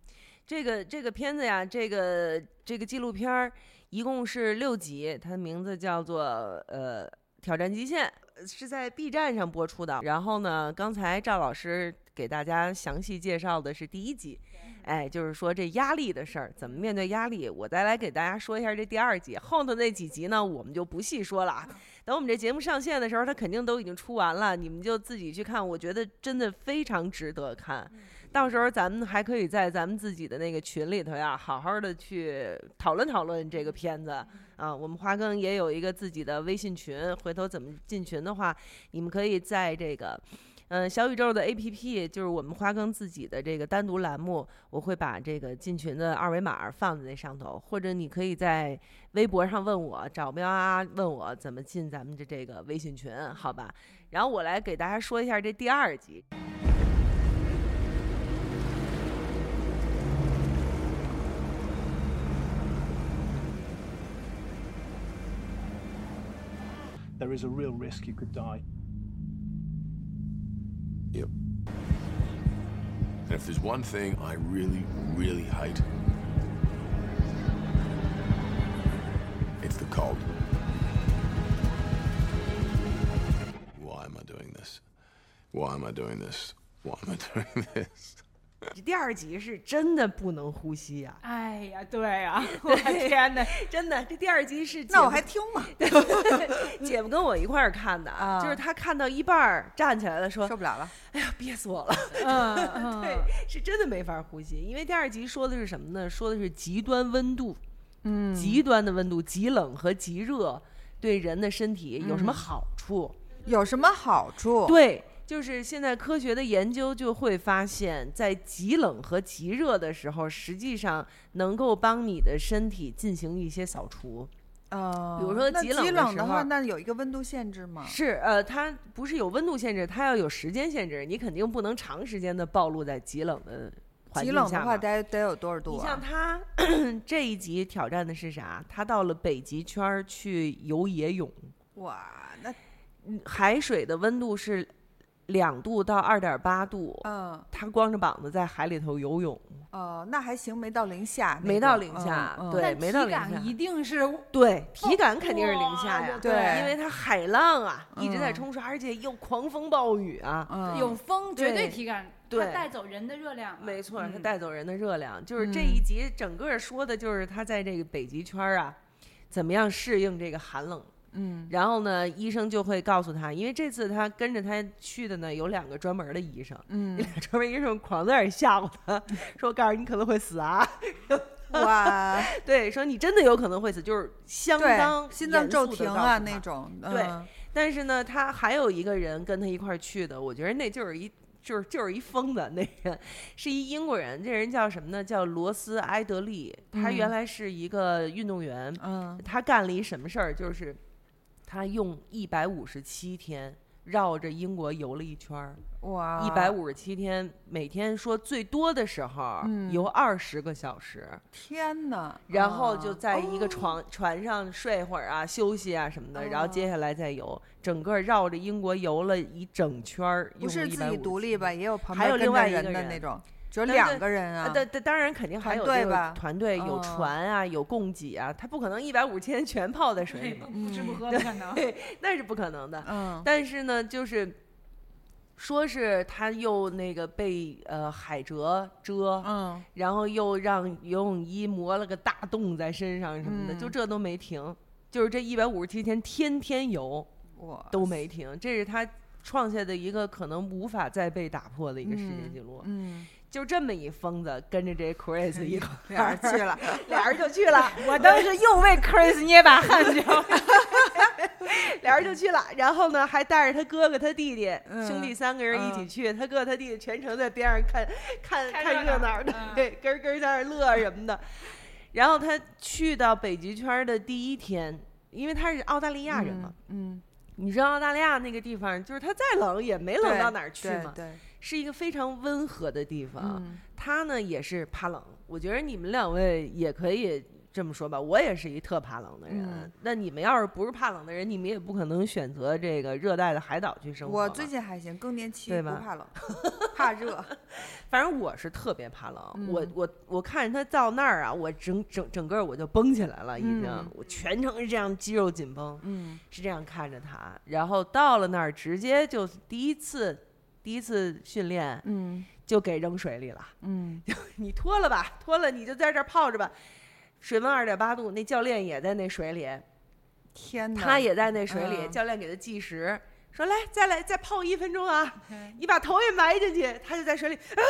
这个这个片子呀，这个这个纪录片儿一共是六集，它的名字叫做呃《挑战极限》，呃是在 B 站上播出的。然后呢，刚才赵老师给大家详细介绍的是第一集，哎，就是说这压力的事儿，怎么面对压力。我再来给大家说一下这第二集，后头那几集呢，我们就不细说了啊。等我们这节目上线的时候，它肯定都已经出完了，你们就自己去看。我觉得真的非常值得看。到时候咱们还可以在咱们自己的那个群里头呀，好好的去讨论讨论这个片子啊。我们花更也有一个自己的微信群，回头怎么进群的话，你们可以在这个。嗯，小宇宙的 APP 就是我们花更自己的这个单独栏目，我会把这个进群的二维码放在那上头，或者你可以在微博上问我，找喵啊问我怎么进咱们的这个微信群，好吧？然后我来给大家说一下这第二集。There is a real risk you could die. Yep. And if there's one thing I really, really hate, it's the cold. Why am I doing this? Why am I doing this? Why am I doing this? 这第二集是真的不能呼吸呀、哎呀，对呀、我的天哪！真的，这第二集是那我还听吗？姐夫跟我一块儿看的，啊就是他看到一半儿站起来了，说受不了了。：“哎呀，憋死我了。嗯嗯，对，是真的没法呼吸。因为第二集说的是什么呢？说的是极端温度，嗯，极端的温度，极冷和极热对人的身体有什么嗯好处？有什么好处？对，就是现在科学的研究就会发现，在极冷和极热的时候，实际上能够帮你的身体进行一些扫除。呃，比如说那极冷的话，候那有一个温度限制吗？是，呃，它不是有温度限制，它要有时间限制，你肯定不能长时间的暴露在极冷的环极境下冷的话得得有多少度你啊？像他 这一集挑战的是啥？他到了北极圈去游野泳，哇，那嗯海水的温度是两度到二点八度，嗯他光着膀子在海里头游泳，哦，那还行，没到零下没到零下对没到零下体感一定是对，体感肯定是零下呀，对因为它海浪啊一直在嗯冲刷，而且又狂风暴雨啊，嗯有风，绝对对体感，对它带走人的热量嘛。没错，它嗯带走人的热量，就是这嗯一集整个说的就是他在这个北极圈啊，怎么样适应这个寒冷。嗯然后呢，医生就会告诉他，因为这次他跟着他去的呢有两个专门的医生，嗯那，俩专门医生狂在那儿吓唬他，说：“我告诉你，可能会死啊！”哇，对，说你真的有可能会死，就是相当，心脏骤停啊那。种，对嗯但是呢，他还有一个人跟他一块儿去的，我觉得那就是一就是就是一疯子，那人是一英国人，这人叫什么呢？叫罗斯埃德利，他原嗯来是一个运动员，嗯，他干了一什么事儿？就是他用一百五十七天绕着英国游了一圈儿，哇，一百五十七天，每天说最多的时候嗯游二十个小时，天哪！然后就啊在一个床、船上睡会儿啊，休息啊什么的，然后接下来再游，整个绕着英国游了一整圈儿，不是自己独立吧？也有旁还有另外一个人的那种，只有两个人啊。当当然肯定还有这个团队吧团队有哦船啊，有供给啊，他不可能一百五十天全泡在水里嘛，不吃不喝 不可能。那是不可能的。嗯，但是呢，就是说是他又那个被呃海蜇蛰，嗯，然后又让游泳衣磨了个大洞在身上什么的，嗯就这都没停，就是这一百五十七天天天游我都没停，这是他创下的一个可能无法再被打破的一个世界纪录。嗯，就这么一疯子跟着这 Chris 一块儿，俩人去了，俩人就去了，我当时又为 Chris 捏把汗，知道吗？俩人就去了，然后呢，还带着他哥哥、他弟弟、嗯。兄弟三个人一起去。他哥哥、他弟弟全程在边上看看看看热闹。的，嗯。对，跟儿跟在那儿乐什么的。然后他去到北极圈的第一天，因为他是澳大利亚人嘛，嗯，你知道澳大利亚那个地方，就是他再冷也没冷到哪儿去嘛，对对，是一个非常温和的地方。嗯他呢也是怕冷，我觉得你们两位也可以这么说吧。我也是一特怕冷的人，嗯那你们要是不是怕冷的人，你们也不可能选择这个热带的海岛去生活。我最近还行，更年期对吧不怕冷，怕热。反正我是特别怕冷，我嗯我我看着他到那儿啊，我整整整个我就绷起来了，已经，嗯我全程是这样肌肉紧绷，嗯是这样看着他。然后到了那儿，直接就第一次第一次训练嗯就给扔水里了。嗯，你脱了吧，脱了你就在这儿泡着吧。水温二点八度，那教练也在那水里，天哪！他也在那水里，嗯教练给他计时，说来再来再泡一分钟啊，你把头也埋进去，他就在水里啊，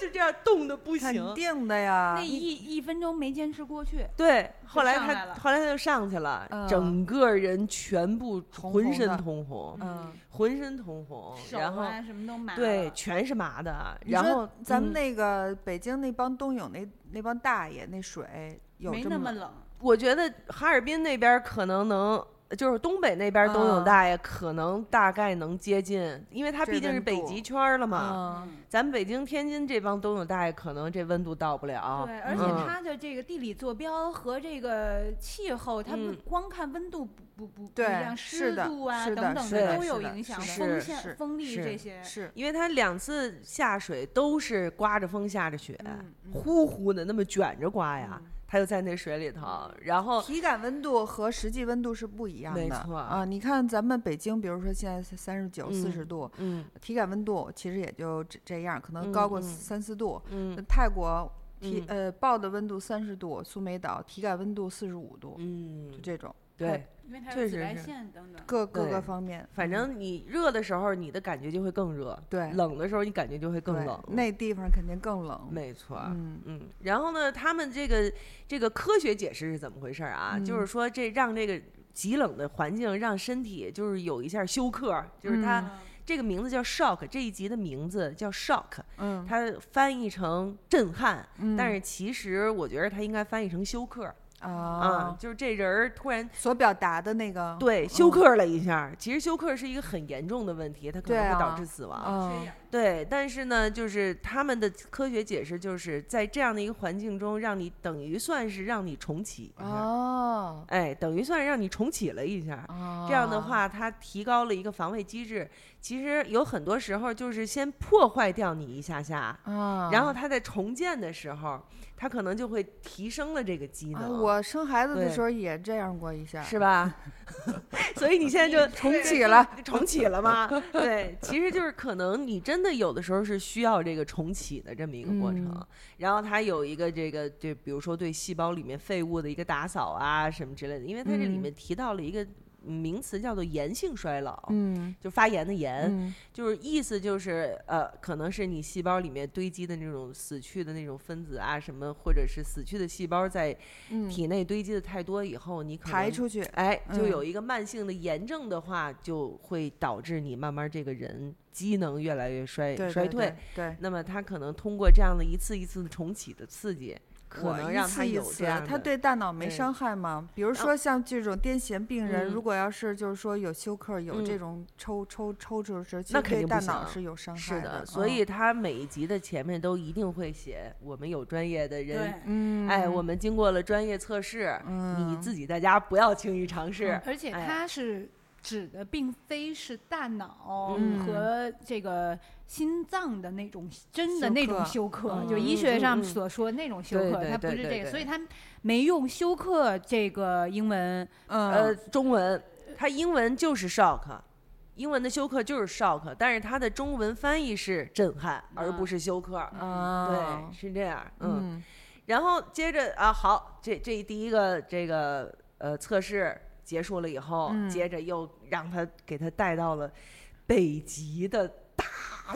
就这样冻得不肯行。定的呀那。一一分钟没坚持过去，对，后来他后来他就上去了，嗯整个人全部浑身通红，嗯，浑身通红，然后啊什么都麻对，全是麻的，然后嗯咱们那个北京那帮冬泳那那帮大爷那水有没？那么冷。我觉得哈尔滨那边儿可能能，就是东北那边儿冬泳啊大爷可能大概能接近，因为他毕竟是北极圈了嘛。嗯，咱们北京、天津这帮冬泳大爷可能这温度到不了。对，而且嗯它的这个地理坐标和这个气候，它不嗯光看温度不不不不一对样，湿度啊等等的都有影响，风线、风力这些。是，因为他两次下水都是刮着风下着雪，嗯嗯呼呼的那么卷着刮呀，嗯他就在那水里头，然后体感温度和实际温度是不一样的。没错啊，你看咱们北京，比如说现在三十九、嗯四十度，嗯体感温度其实也就这这样，可能嗯高过嗯三四度。嗯泰国体、嗯呃报的温度三十度，苏梅岛体感温度四十五度，嗯就，这种对，因为它确实有紫外是线等等。各各个方面，反正你热的时候你的感觉就会更热，对冷的时候你感觉就会更冷。那地方肯定更冷。没错，嗯嗯，然后呢，他们这个这个科学解释是怎么回事儿啊？就是嗯说这让这个极冷的环境让身体就是有一下休克，就是它、嗯这个名字叫 shock，这一集的名字叫 shock，嗯，它翻译成震撼，嗯但是其实我觉得它应该翻译成休克啊，啊，就是这人儿突然所表达的那个对休克了一下，其实休克是一个很严重的问题，它可能会导啊致死亡。嗯对，但是呢，就是他们的科学解释，就是在这样的一个环境中，让你等于算是让你重启，哦，哎，等于算是让你重启了一下。这样的话，它提高了一个防卫机制。其实有很多时候就是先破坏掉你一下下，啊，然后它在重建的时候，它可能就会提升了这个机啊，能，我生孩子的时候也这样过一下，是吧？所以你现在就重启了，重启了吗？对，其实就是可能你真的有的时候是需要这个重启的这么一个过程，嗯。然后它有一个这个就比如说对细胞里面废物的一个打扫啊什么之类的，因为它这里嗯。面提到了一个名词叫做炎性衰老，嗯就发炎的炎，嗯。就是意思就是呃，可能是你细胞里面堆积的那种死去的那种分子啊，什么或者是死去的细胞在嗯，体内堆积的太多以后，你可能排出去，哎，就嗯。有一个慢性的炎症的话，就会导致你慢慢这个人机能越来越衰衰退。对对。那么他可能通过这样的一次一次的重启的刺激，可能让他有这样的他对大脑没伤害吗？比如说像这种癫痫病人，嗯如果要是就是说有休克，有这嗯种抽抽抽搐时，其那对大肯定大脑是有伤害是的，嗯所以他每一集的前面都一定会写我们有专业的人，嗯，哎，我们经过了专业测试，你嗯自己在家不要轻易尝试。而且他是指的并非是大脑嗯。和这个心脏的那种真的那种休克，嗯就医学上所说那种休克，它不是这个，对。对对所以它没用休克这个英文。呃，嗯中文它英文就是 shock，英文的休克就是 shock，但是它的中文翻译是震撼，而不是休克。啊，对，是这样。嗯，嗯。然后接着啊，好，这这第一个这个呃测试结束了以后，嗯接着又让他给他带到了北极的大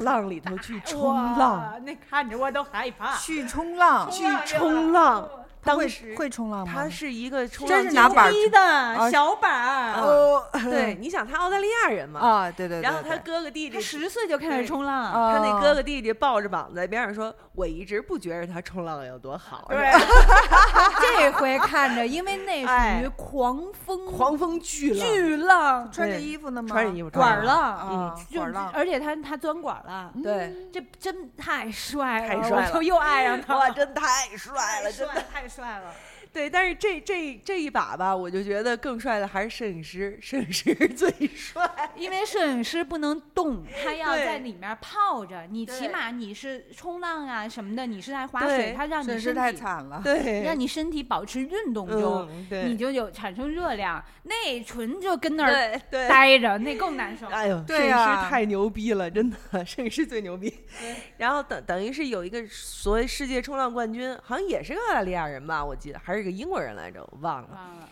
浪里头去冲浪，那看着我都害怕。去冲浪，去冲浪。他会当时会冲浪吗？他是一个冲浪健是拿板儿的小板儿，哦，对，你想他澳大利亚人嘛，啊，对对对，然后他哥哥弟弟他十岁就开始冲浪，他那哦哥哥弟弟抱着膀子在边上说：“我一直不觉得他冲浪有多好，对，这回看着，因为那属于哎狂风狂风巨浪，巨浪，穿着衣服呢吗？穿着衣服管儿浪，啊就管儿浪而且他他钻管儿了，对，这真太帅了，太帅了我就又爱上他哇，了，真太帅了，真的。太帅了。对，但是这这这一把吧，我就觉得更帅的还是摄影师，摄影师最帅。因为摄影师不能动，他要在里面泡着。你起码你是冲浪啊什么的，你是在划水，他让你身体惨了。对，让你身体保持运动中，嗯，对，你就有产生热量，那纯就跟那儿。待着，那更难受。哎呦，摄影师太牛逼了，真的，摄影师最牛逼。然后等等于是有一个所谓世界冲浪冠军，好像也是个澳大利亚人吧，我记得还是个英国人来着，我忘了。忘了，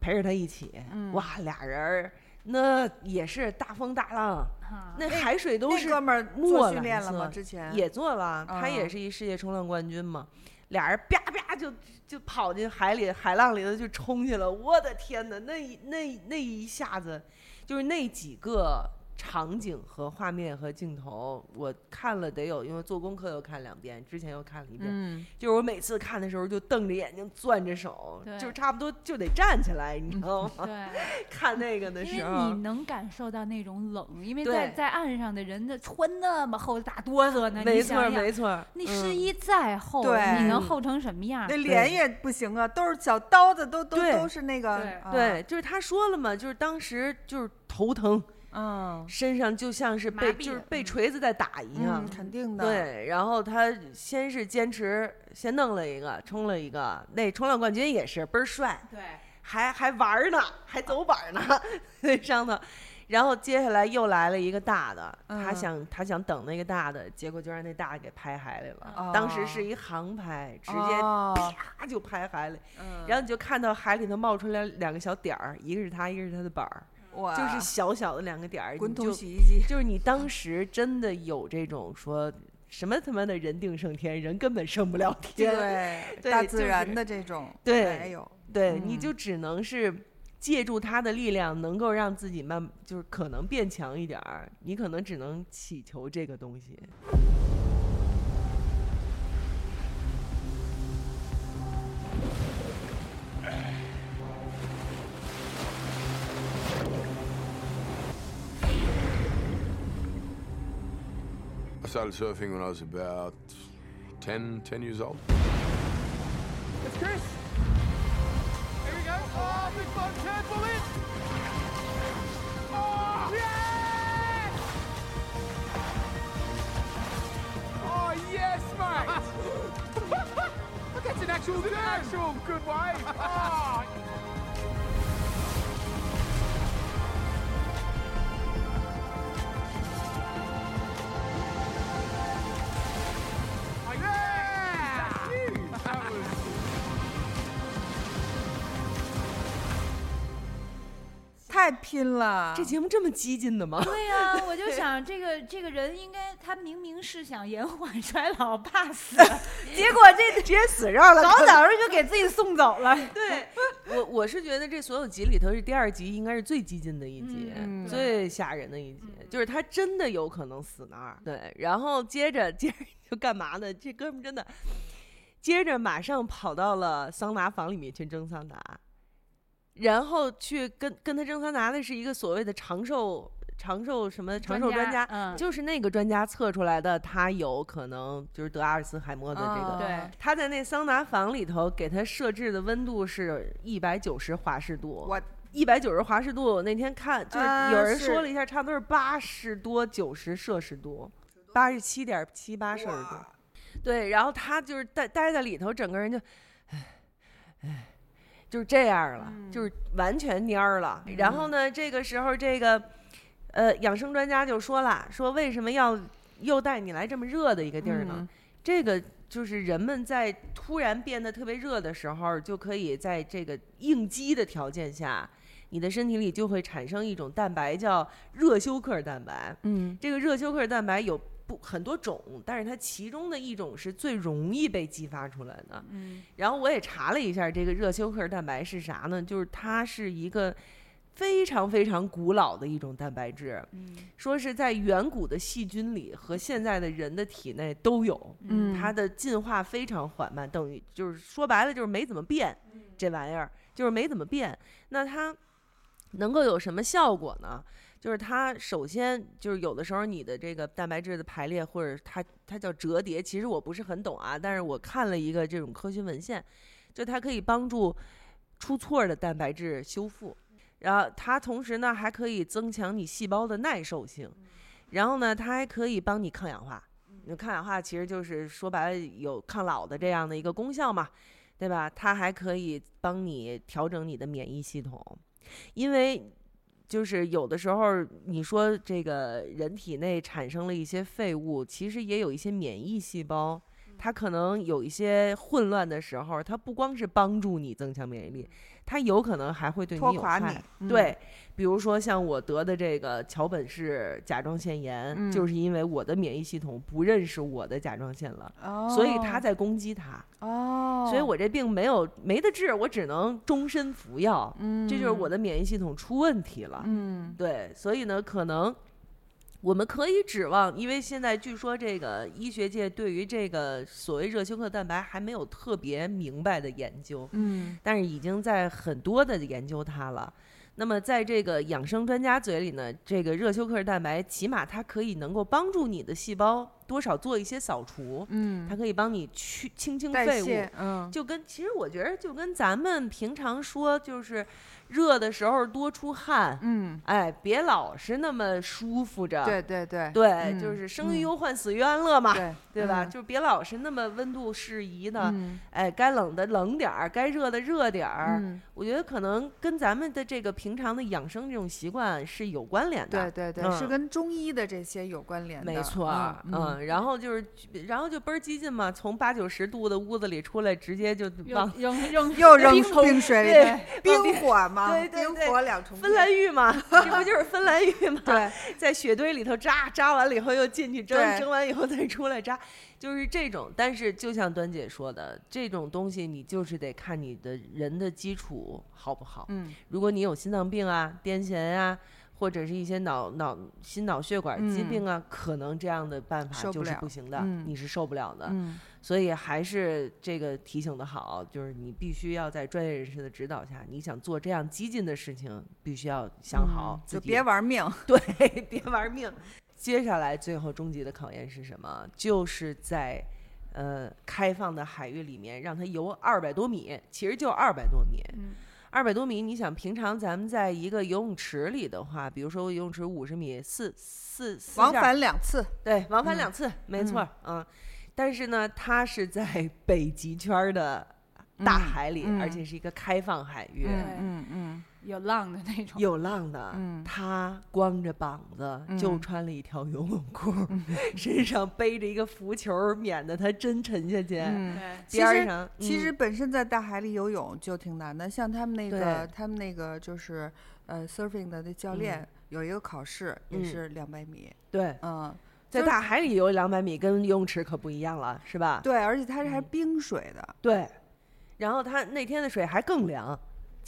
陪着他一起，嗯哇，俩人儿那也是大风大浪，哈那海水都是哥们儿做训练了吗？之前也做了，他也啊是一世界冲浪冠军嘛。俩人啪啪就就跑进海里，海浪里头就冲去了。我的天哪，那一那那一下子，就是那几个场景和画面和镜头，我看了得有，因为做功课又看两遍，之前又看了一遍。嗯，就是我每次看的时候就瞪着眼睛，攥着手，对就差不多就得站起来，你知道吗？对。看那个的因为时候你，能感受到那种冷，因为在在岸上的人的穿那么厚，的大哆嗦呢。你没错没错，那嗯湿衣再厚，对你能厚成什么样？那脸也不行啊，都是小刀子，都都都是那个对啊对，就是他说了嘛，就是当时就是头疼，嗯身上就像是被就是被锤子在打一样嗯，。肯定的，，对，然后他先是坚持，先弄了一个，冲了一个，那冲浪冠军也是倍儿帅，对，还还玩呢，还走板儿呢，那上头。然后接下来又来了一个大的，他嗯想他想等那个大的，结果就让那大的给拍海里了。哦当时是一航拍，直接哦啪就拍海里，嗯然后你就看到海里头冒出来两个小点儿，一个是他，一个是他的板儿，哇，就是小小的两个点儿，滚筒洗衣机，就是你当时真的有这种说什么他妈的人定胜天，人根本胜不了 天，对对大自然的这种对没有，对，你嗯就只能是借助他的力量，能够让自己慢，就是可能变强一点儿，你可能只能祈求这个东西。I started surfing when I was about 10, 10 years old. It's Chris. Here we go. Oh, big bug, careful in. Oh, yes! Oh, yes, mate. Look, that's an actual, an actual good wave. Oh. 太太拼了。这节目这么激进的吗？对呀、我就想这个这个人应该他明明是想延缓衰老，怕死，结果这直接死这儿了。早早的就给自己送走了。对 我，我是觉得这所有集里头，是第二集应该是最激进的一集，嗯最吓人的一集，就是他真的有可能死那儿。对，然后接着接着就干嘛呢？这哥们儿真的，接着马上跑到了桑拿房里面去蒸桑拿，然后去跟跟他蒸桑拿的是一个所谓的长寿长寿什么长寿专家，嗯，就是那个专家测出来的，他有可能就是得阿尔茨海默的这个。啊对他在那桑拿房里头给他设置的温度是一百九十华氏度，我一百九十华氏度，我那天看就有人说了一下，差不多是八十多九十摄氏度，八十七点七八摄氏度。对，然后他就是待待在里头，整个人就，唉，唉，就是这样了，就是完全蔫儿了。然后呢，这个时候这个，呃，养生专家就说了，说为什么要又带你来这么热的一个地儿呢？嗯这个就是人们在突然变得特别热的时候，就可以在这个应激的条件下，你的身体里就会产生一种蛋白叫热休克蛋白。嗯这个热休克蛋白有不很多种，但是它其中的一种是最容易被激发出来的。嗯然后我也查了一下，这个热休克蛋白是啥呢？就是它是一个非常非常古老的一种蛋白质，嗯说是在远古的细菌里和现在的人的体内都有。嗯，它的进化非常缓慢，等于就是说白了就是没怎么变，这玩意儿就是没怎么变。那它能够有什么效果呢？就是它首先就是有的时候你的这个蛋白质的排列或者它它叫折叠，其实我不是很懂啊，但是我看了一个这种科学文献，就它可以帮助出错的蛋白质修复，然后它同时呢还可以增强你细胞的耐受性，然后呢它还可以帮你抗氧化。那抗氧化其实就是说白了有抗老的这样的一个功效嘛，对吧？它还可以帮你调整你的免疫系统，因为就是有的时候你说这个人体内产生了一些废物，其实也有一些免疫细胞。它可能有一些混乱的时候，它不光是帮助你增强免疫力，它有可能还会对你有害。拖垮你。嗯，对，比如说像我得的这个桥本氏甲状腺炎，嗯就是因为我的免疫系统不认识我的甲状腺了，哦，所以它在攻击它，哦，所以我这病没有没得治，我只能终身服药，嗯，这就是我的免疫系统出问题了。嗯对，所以呢，可能我们可以指望，因为现在据说这个医学界对于这个所谓热休克蛋白还没有特别明白的研究，嗯但是已经在很多的研究它了。那么在这个养生专家嘴里呢，这个热休克蛋白起码它可以能够帮助你的细胞多少做一些扫除，嗯，它可以帮你去清清废物，，嗯，就跟其实我觉得就跟咱们平常说，就是热的时候多出汗，嗯，哎，别老是那么舒服着，对对对。对，嗯就是生于嗯。忧患，死于安乐嘛，对对吧？嗯。就别老是那么温度适宜的，嗯哎，该冷的冷点儿，该热的热点儿。嗯，我觉得可能跟咱们的这个平常的养生这种习惯是有关联的。对对对，是嗯跟中医的这些有关联的，没错儿，嗯嗯，然后就是，然后就倍儿激进嘛，从八九十度的屋子里出来，直接就往扔扔 扔又扔冰水里，对冰火嘛，对对对冰火两重芬兰浴嘛，这不就是芬兰浴嘛？对，在雪堆里头扎，扎完了以后又进去蒸，蒸完以后再出来扎，就是这种。但是就像端姐说的，这种东西你就是得看你的人的基础好不好。嗯如果你有心脏病啊、癫痫啊，或者是一些脑脑心脑血管疾病啊，可能这样的办法就是不行的，嗯你是受不了的。嗯所以还是这个提醒的好，就是你必须要在专业人士的指导下，你想做这样激进的事情，必须要想好嗯，就别玩命，对，别玩命。接下来最后终极的考验是什么？就是在呃开放的海域里面，让它游二百多米，其实就二百多米。嗯二百多米，你想平常咱们在一个游泳池里的话，比如说游泳池五十米，四四四往下返两次，对，往返嗯两次，没错儿，嗯。但是呢，它是在北极圈的大嗯海里，而嗯且是一个开放海域，嗯嗯嗯有浪的那种。有浪的。嗯他光着膀子，就嗯穿了一条游泳裤，身上背着一个浮球，免得他真沉下去。其实边上，其实嗯本身在大海里游泳就挺难的，像他们那个他们那个就是呃 surfing 的那教练有一个考试，也嗯是两百米，对，嗯，在大海里游两百米跟游泳池可不一样了，是吧？对，而且它是还冰水的，对，然后他那天的水还更凉，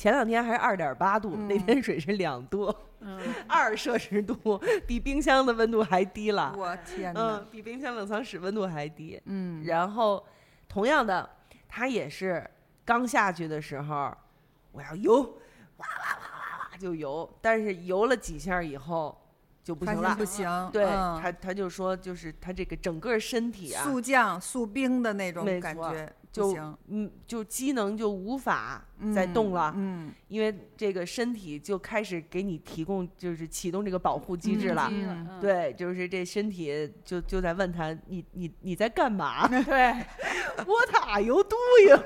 前两天还是二点八度，那嗯天水是两度，嗯，二摄氏度，比冰箱的温度还低了。我天嗯，，比冰箱冷藏室温度还低。嗯，然后，同样的，他也是刚下去的时候，我要游，哇哇哇哇哇就游，但是游了几下以后就不行了不。行，对嗯他，他就说，就是他这个整个身体啊，速降速冰的那种感觉，不就，嗯，就机能就无法再动了，嗯，因为这个身体就开始给你提供，就是启动这个保护机制了。对，就是这身体就就在问他，你你你在干嘛 对，？What are you doing？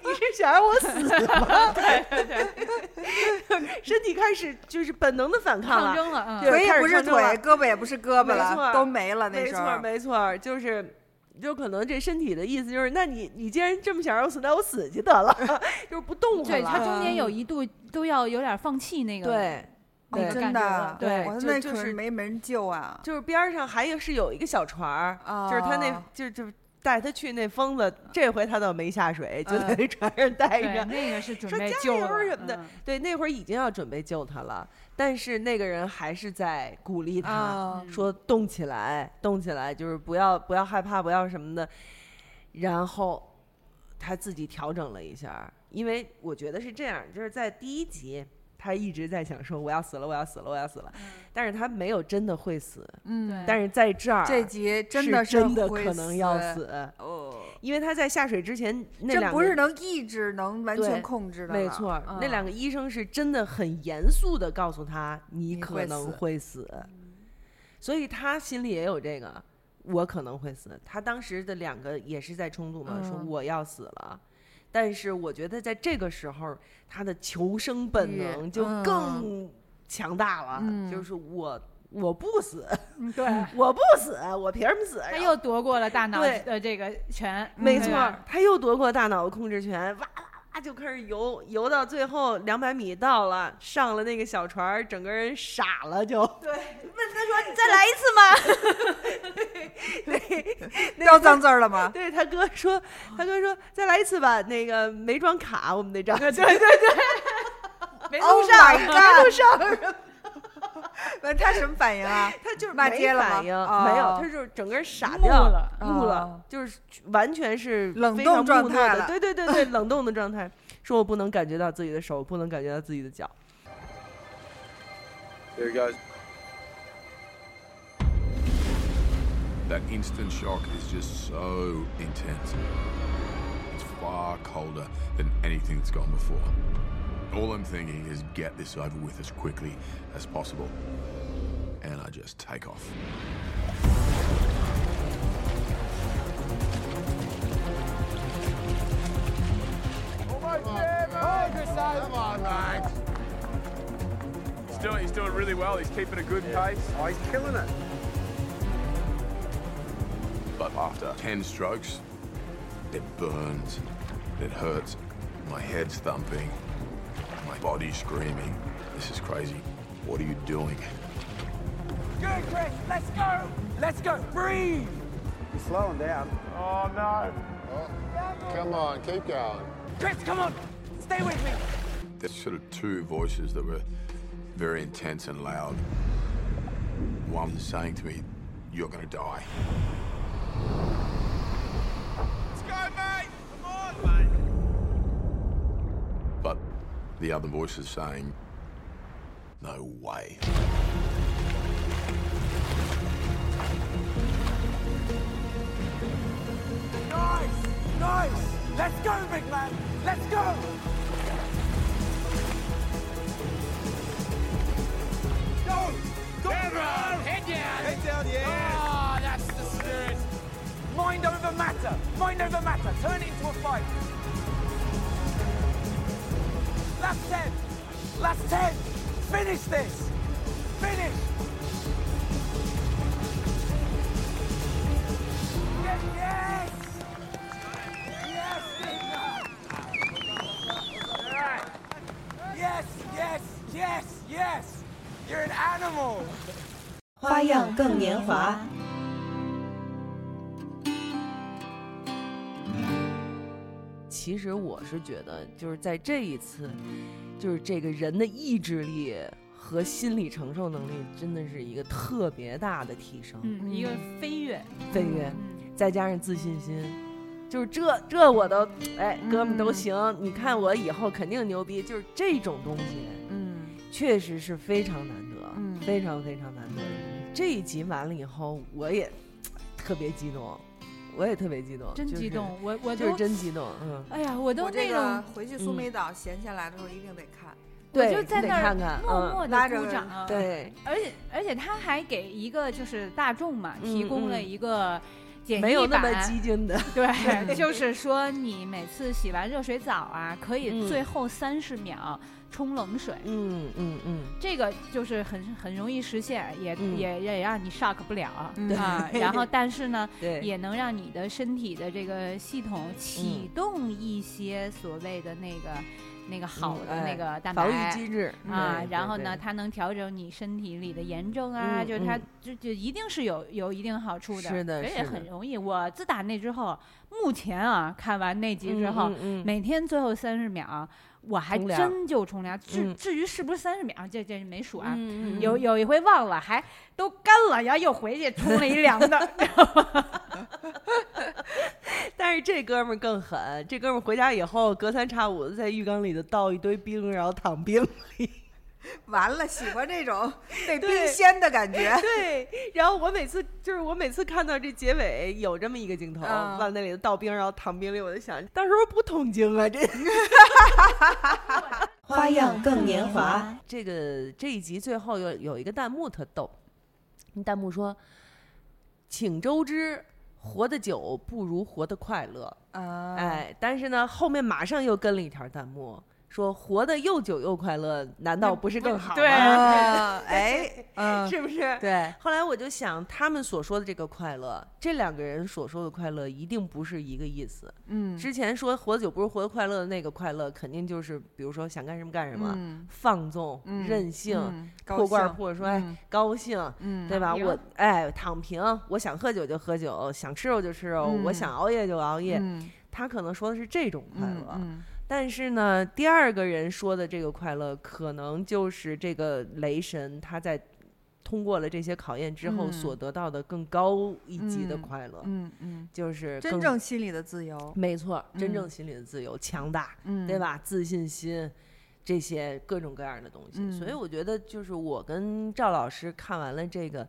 你是想让我死吗？对对对，身体开始就是本能的反抗了。抗争了，嗯，对腿也不是腿，胳膊也不是胳膊了，都没了那没错儿时候，没错儿，就是。就可能这身体的意思就是，那你你既然这么想让我死，那我死去得了，就是不动了对了。他中间有一度都要有点放弃那个，对真的啊，对我那可就就是没没人救啊，就是边儿上还有是有一个小船儿，就是他那哦就就带他去那疯子，这回他倒没下水，就在嗯那船上待对，着。那个是准说加备救什么的嗯对，那会儿已经要准备救他了，但是那个人还是在鼓励他，啊，说动起来，动起来，就是不要不要害怕，不要什么的。然后他自己调整了一下，因为我觉得是这样，就是在第一集。他一直在想说我要死了，我要死了，我要死了，但是他没有真的会死，嗯对，但是在这儿这集真是的真的可能要死，死，哦，因为他在下水之前那两个不是能抑制能完全控制的，没错儿，那两个个医生是真的很严肃的告诉他你你可能会死。所以他心里也有这个，我可能会死。他当时的两个也是在冲突嘛，说嗯。我要死了。但是我觉得在这个时候，他的求生本能就嗯。更强大了，嗯。就是我我不死，对，我不死，我凭什么死？他又夺过了大脑的这个权，没错儿，他又夺过大脑的控制权，哇哇哇就开始游，游到最后两百米到了，上了那个小船儿，整个人傻了就。对，问他说：“你再来一次吗？” 对，标脏字儿了吗？对他哥说，他哥说再来一次吧，那个没装卡，我们那张，对对对，没录 Oh 上没录上，那他什么反应啊？他就是骂街了吗反应，哦没有，他就是整个人傻掉了木了哦，就是完全是冷冻状态了对对对对，冷冻的状态。说我不能感觉到自己的手，不能感觉到自己的脚。There he goes. That instant shock is just so intense. It's far colder than anything that's gone before. All I'm thinking is get this over with as quickly as possible. And I just take off. Almost there, mate. Come on, mate. He's doing, he's doing really well. He's keeping a good pace. Oh, he's killing it. But after 10 strokes, it burns, it hurts, my head's thumping, my body's screaming. This is crazy. What are you doing? Good, Chris. Let's go. Let's go. Breathe. You're slowing down. Oh, no. Come on, keep going. Chris, come on. Stay with me. There's sort of two voices that were very intense and loud. One was saying to me, You're gonna die. Let's go, mate. Come on, mate. But the other voice is saying, No way. Nice. Nice. Let's go, big man. Let's go. Go. Go. Head down. Head down. Head down, yeah. Oh, that's the spirit. Mind over matter. Mind over matter. Turn it into a fight. Last 10. Last 10. Finish this. Finish. Yes, yes. Yes, Victor. Yes, yes, yes. animal. 花样更年华。 其实我是觉得，就是在这一次，就是这个人的意志力和心理承受能力，真的是一个特别大的提升，嗯，一个飞跃，飞跃，嗯。再加上自信心，就是这这我都哎，哥们都行，你看我以后肯定牛逼，就是这种东西，嗯。确实是非常难得，嗯。非常非常难得。的。这一集完了以后，我也 特别激动，我也特别激动，真就是激动，我我 就是，真激动，嗯。哎呀，我都那种，回去苏梅岛闲下来的时候一定得看。我对就在那儿默默的鼓掌，对，而且而且他还给一个就是大众嘛提嗯供了嗯一个简没有那么易版激进的，对，就是说你每次洗完热水澡啊，可以嗯最后三十秒冲冷水，嗯嗯嗯，这个就是很很容易实现，也、嗯。也也让你 shock 不了、嗯。啊。然后但是呢，对，也能让你的身体的这个系统启动一些所谓的那个、那个好的哎那个蛋防御。机制啊然后呢，它能调整你身体里的炎症啊，嗯就是它嗯。就就一定是有有一定好处的，是的而且很容易。我自打那之后，目前啊，看完那集之后，嗯嗯嗯。每天最后三十秒，我还真就冲凉。至、嗯至于是不是三十秒，这这没数啊。有有一回忘了，还都干了，然后又回去冲了一凉的。但是这哥们儿更狠，这哥们儿回家以后隔三差五的在浴缸里头倒一堆冰，然后躺冰里。完了，喜欢这种 被冰鲜的感觉。对，然后我每次就是我每次看到这结尾有这么一个镜头，嗯往那里头倒冰，然后躺冰里，我就想，到时候不痛经啊这。花样更年华。这个这一集最后有有一个弹幕特逗，弹幕说：“请周知，活得久不如活得快乐。”啊，哎，但是呢，后面马上又跟了一条弹幕，说活得又久又快乐，难道不是更好吗？对啊，哎，嗯，是不是？对，后来我就想，他们所说的这个快乐，这两个人所说的快乐一定不是一个意思。嗯，之前说活得久不如活得快乐的那个快乐，肯定就是比如说想干什么干什么，嗯放纵、嗯任性、破罐兴破摔、嗯高兴，嗯，对吧？我哎躺平，我想喝酒就喝酒，想吃肉就吃肉，我嗯想熬夜就熬夜。嗯，他可能说的是这种快嗯乐，嗯但是呢，第二个人说的这个快乐，可能就是这个雷神他在通过了这些考验之后嗯所得到的更高一级的嗯快乐，嗯嗯，就是真正心里的自由，没错，真嗯正心里的自由、强大，嗯，对？吧？自信心。这些各种各样的东西，所以嗯我觉得就是我跟赵老师看完了这个，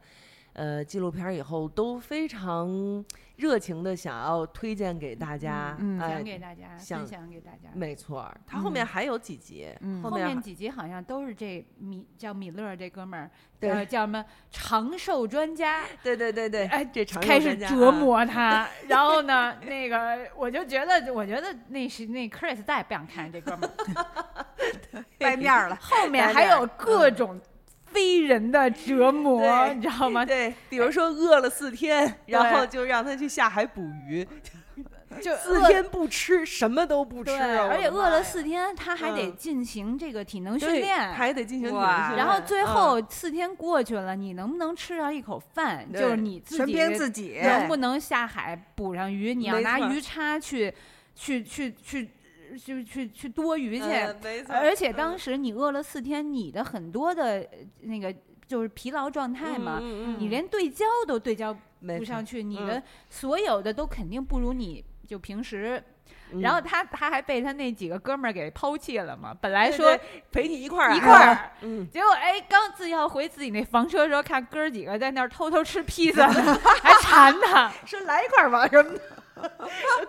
呃，纪录片儿以后，都非常热情的想要推荐给大家，嗯哎讲给大家，想分享给大家。没错儿，他后面嗯还有几集，嗯后后面几集好像都是这米叫米勒这哥们儿，对呃，叫什么长寿专家，对对对对，哎这长寿开始专家啊，折磨他。然后呢，那个我就觉得，我觉得那是那 Chris 再也不想看这哥们儿，掰面儿了，后面还有各种非人的折磨，你知道吗？对，比如说饿了四天，然后就让他去下海捕鱼，就四天不吃，什么都不吃而且饿了四天，他还得嗯进行这个体能训对练，还得进行体能训练然后最后四天过去了，你能不能吃上一口饭？就是你自己。能不能下海捕上鱼？你要拿鱼叉去，去去去去去去多余去。嗯，而且当时你饿了四天，你的很多的呃那个就是疲劳状态嘛，嗯嗯嗯你连对焦都对焦不上去，你嗯的所有的都肯定不如你就平时。嗯然后他他还被他那几个哥们儿给抛弃了嘛？本来说对陪你一块儿一啊块儿，嗯，结果哎，刚自己要回自己那房车的时候，看哥儿几个在那儿偷偷吃披萨，还馋他。说来一块儿吧什么的，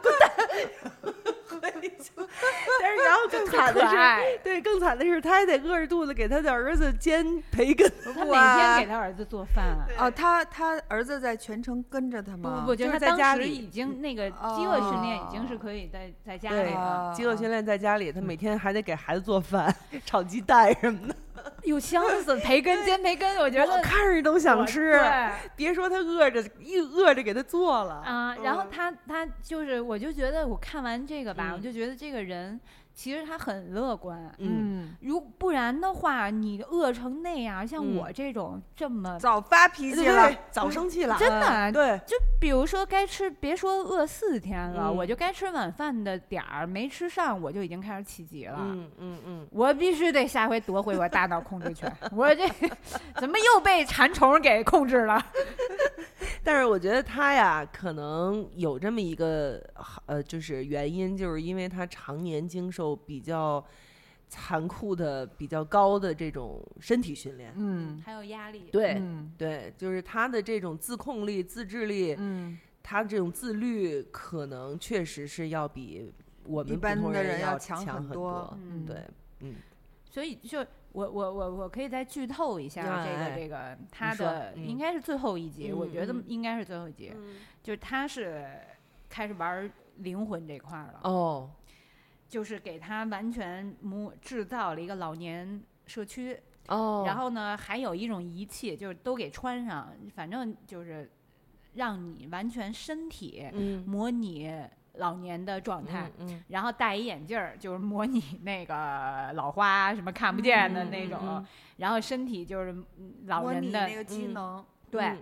滚蛋，但是然后更惨的是，对，更惨的是他还得饿着肚子给他的儿子煎培根，他每天给他儿子做饭啊。哦，他他儿子在全程跟着他吗？不不不，就是他当时在家里已经那个饥饿训练已经是可以在在家里了，饥饿训练在家里，他每天还得给孩子做饭，炒鸡蛋什么的，有香死培根煎培根，我觉得我看着都想吃。对别说他饿着，一饿着给他做了啊，然后嗯他他就是，我就觉得我看完这个吧，我嗯就觉得这个人其实他很乐观。嗯，如不然的话，你饿成那样，像嗯我这种这么早发脾气了，早生气了，真的嗯对，就比如说该吃，别说饿四天了，嗯我就该吃晚饭的点儿没吃上，我就已经开始起急了。嗯嗯嗯，我必须得下回夺回我大脑控制权。我这怎么又被馋虫给控制了？但是我觉得他呀，可能有这么一个呃，就是原因，就是因为他常年经受比较残酷的、比较高的这种身体训练。嗯。还有压力。对、嗯。对，就是他的这种自控力、自制力，嗯，他这种自律，可能确实是要比我们普一般通人的人要强强很很多嗯。对，嗯。所以就我我我我可以再剧透一下这哎个这个他的嗯。应该是最后一集，我嗯觉得嗯应该是最后一集，就是他是开始玩灵魂这块儿了，哦，就是给他完全模制造了一个老年社区，哦，然后呢还有一种仪器，就是都给穿上，反正就是让你完全身体嗯。模拟老年的状态。嗯。嗯然后戴一眼镜儿，就是模拟那个老花什么看不见的嗯那种，嗯嗯然后身体就是嗯老人的那个机嗯能，对，嗯。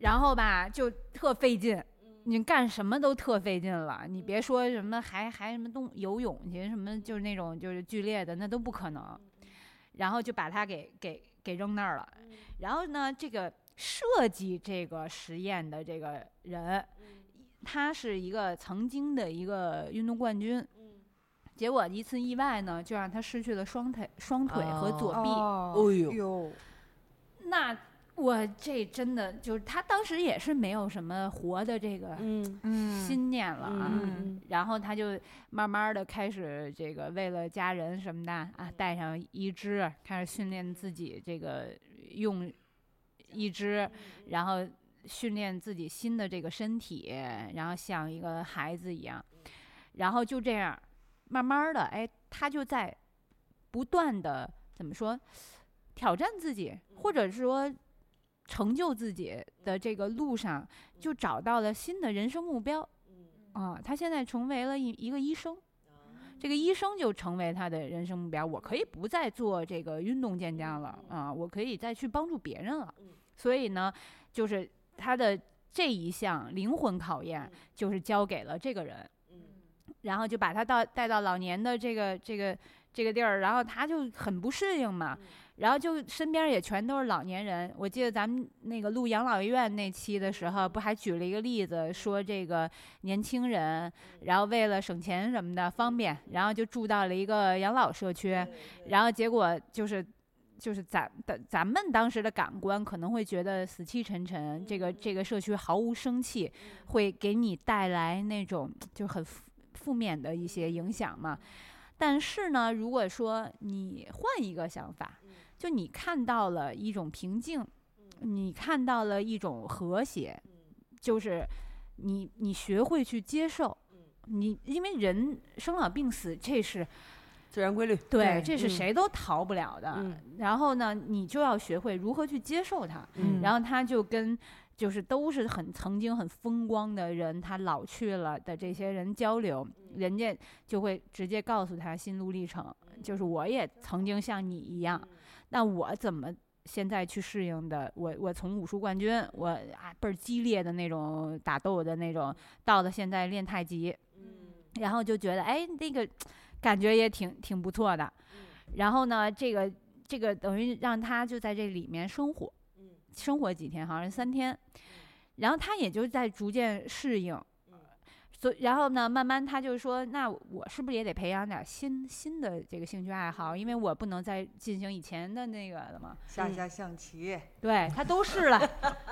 然后吧就特费劲，你干什么都特费劲了。你别说什么还还什么动游泳去，什么就是那种就是剧烈的，那都不可能。然后就把它给给给扔那儿了。然后呢，这个设计这个实验的这个人，他是一个曾经的一个运动冠军。结果一次意外呢，就让他失去了双腿、双腿和左臂。哦哎呦呦，那我这真的就是他当时也是没有什么活的这个嗯嗯，信念了啊。嗯然后他就慢慢的开始这个为了家人什么的啊，带上一只，开始训练自己这个用一只，然后训练自己新的这个身体，然后像一个孩子一样，然后就这样，慢慢的，哎，他就在不断的怎么说挑战自己，或者说。成就自己的这个路上，就找到了新的人生目标。啊，他现在成为了一一个医生，这个医生就成为他的人生目标。我可以不再做这个运动健将了啊，我可以再去帮助别人了。所以呢，就是他的这一项灵魂考验，就是交给了这个人，然后就把他到带到老年的这个这个这个地儿，然后他就很不适应嘛。然后就身边也全都是老年人。我记得咱们那个录养老院那期的时候，不还举了一个例子，说这个年轻人，然后为了省钱什么的方便，然后就住到了一个养老社区，然后结果就是。就是咱的咱们当时的感官可能会觉得死气沉沉，这个这个社区毫无生气，会给你带来那种就很负负面的一些影响嘛。但是呢，如果说你换一个想法，就你看到了一种平静，你看到了一种和谐，就是你你学会去接受，你因为人生老病死这是自然规律。对，这是嗯。谁都逃不了的。嗯。然后呢，你就要学会如何去接受它。嗯。然后他就跟就是都是很曾经很风光的人，他老去了的这些人交流，人家就会直接告诉他心路历程，就是我也曾经像你一样，那我怎么？现在去适应的，我我从武术冠军，我啊倍儿激烈的那种打斗的那种，到了现在练太极，然后就觉得哎那个感觉也挺挺不错的，然后呢这个这个等于让他就在这里面生活，生活几天，好像是三天，然后他也就在逐渐适应，所以然后呢，慢慢他就说，那我是不是也得培养点新新的这个兴趣爱好？因为我不能再进行以前的那个了嘛。下下象棋，对他都试了，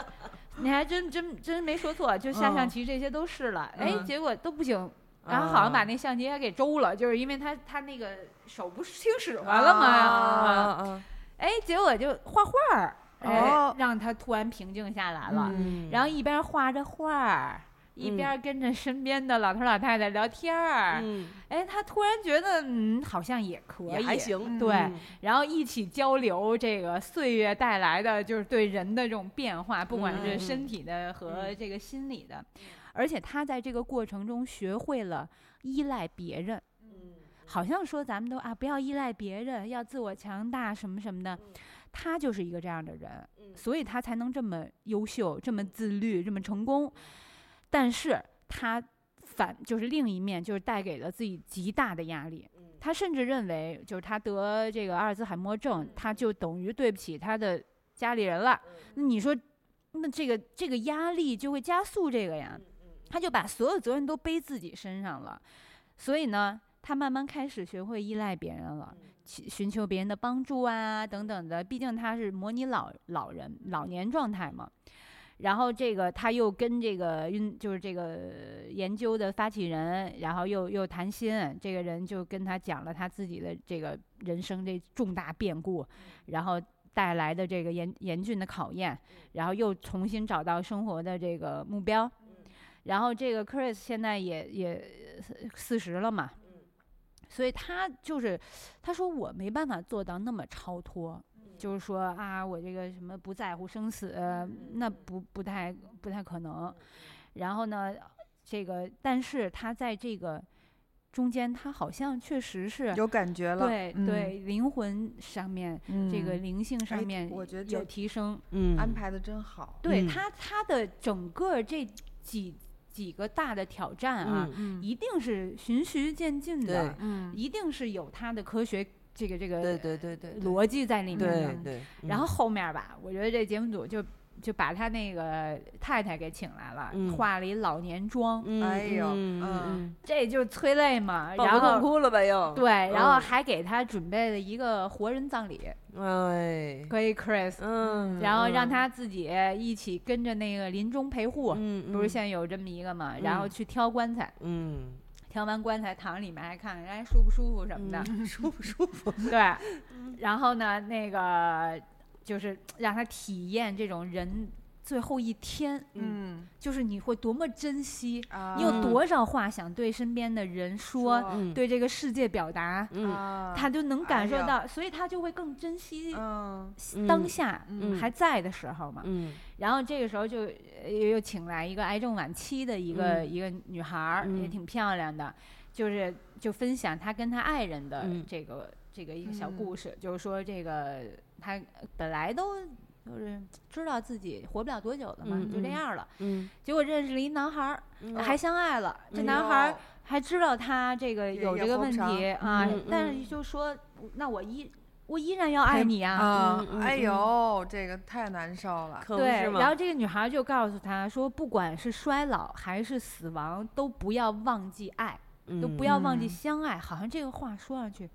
你还真真真没说错，就下象嗯棋这些都试了，哎，嗯结果都不行。然后好像把那象棋也给周了，就是因为他他那个手不是听使唤了吗？啊啊啊哎，结果就画画儿，哎哦，让他突然平静下来了。嗯然后一边画着画儿，一嗯边跟着身边的老头老太太聊天儿。嗯，哎，他突然觉得，嗯，好像也可以，也还行。对嗯然后一起交流这个岁月带来的就是对人的这种变化，不管是嗯嗯身体的和嗯这个心理的，而且他在这个过程中学会了依赖别人。好像说咱们都啊不要依赖别人，要自我强大什么什么的。他就是一个这样的人，所以他才能这么优秀、这么自律、这么成功。但是他反就是另一面，就是带给了自己极大的压力。他甚至认为，就是他得这个阿尔兹海默症，他就等于对不起他的家里人了。那你说，那这个这个压力就会加速这个呀？他就把所有责任都背自己身上了。所以呢，他慢慢开始学会依赖别人了，去寻求别人的帮助啊等等的。毕竟他是模拟老老人老年状态嘛。然后这个他又跟这个运就是这个研究的发起人，然后又又谈心，这个人就跟他讲了他自己的这个人生这重大变故，然后带来的这个严严峻的考验，然后又重新找到生活的这个目标。然后这个 Chris 现在也也四十了嘛，所以他就是他说我没办法做到那么超脱。就是说啊，我这个什么不在乎生死，那不不太不太可能。然后呢，这个但是他在这个中间，他好像确实是有感觉了，对对，灵魂上面这个灵性上面，我觉得有提升，嗯，安排的真好。对他他的整个这几几个大的挑战啊，一定是循序渐进的，嗯，一定是有他的科学。这个这个对对对对逻辑在里面的，对。然后后面吧，我觉得这节目组就就把他那个太太给请来了，化了一老年妆。哎呦，嗯，这就催泪嘛，然后痛哭了吧又？对，然后还给他准备了一个活人葬礼。哎，可以，Chris。嗯。然后让他自己一起跟着那个临终陪护，嗯，不是现在有这么一个嘛？然后去挑棺材，嗯。挑完棺材躺里面还看看人家舒不舒服什么的，舒不舒服？对，然后呢，那个就是让他体验这种人最后一天，嗯，就是你会多么珍惜，你有多少话想对身边的人说，对这个世界表达，他就能感受到，所以他就会更珍惜当下还在的时候嘛。然后这个时候就又请来一个癌症晚期的一个一个女孩儿，也挺漂亮的，就是就分享她跟她爱人的这个这个一个小故事，就是说这个她本来都就是知道自己活不了多久了嘛，就这样了，结果认识了一男孩儿，还相爱了，这男孩儿还知道他这个有这个问题啊，但是就说那我依。我依然要爱你啊！哎呦，这个太难受了。对，然后这个女孩就告诉他说：“不管是衰老还是死亡，都不要忘记爱，都不要忘记相爱。”好像这个话说上去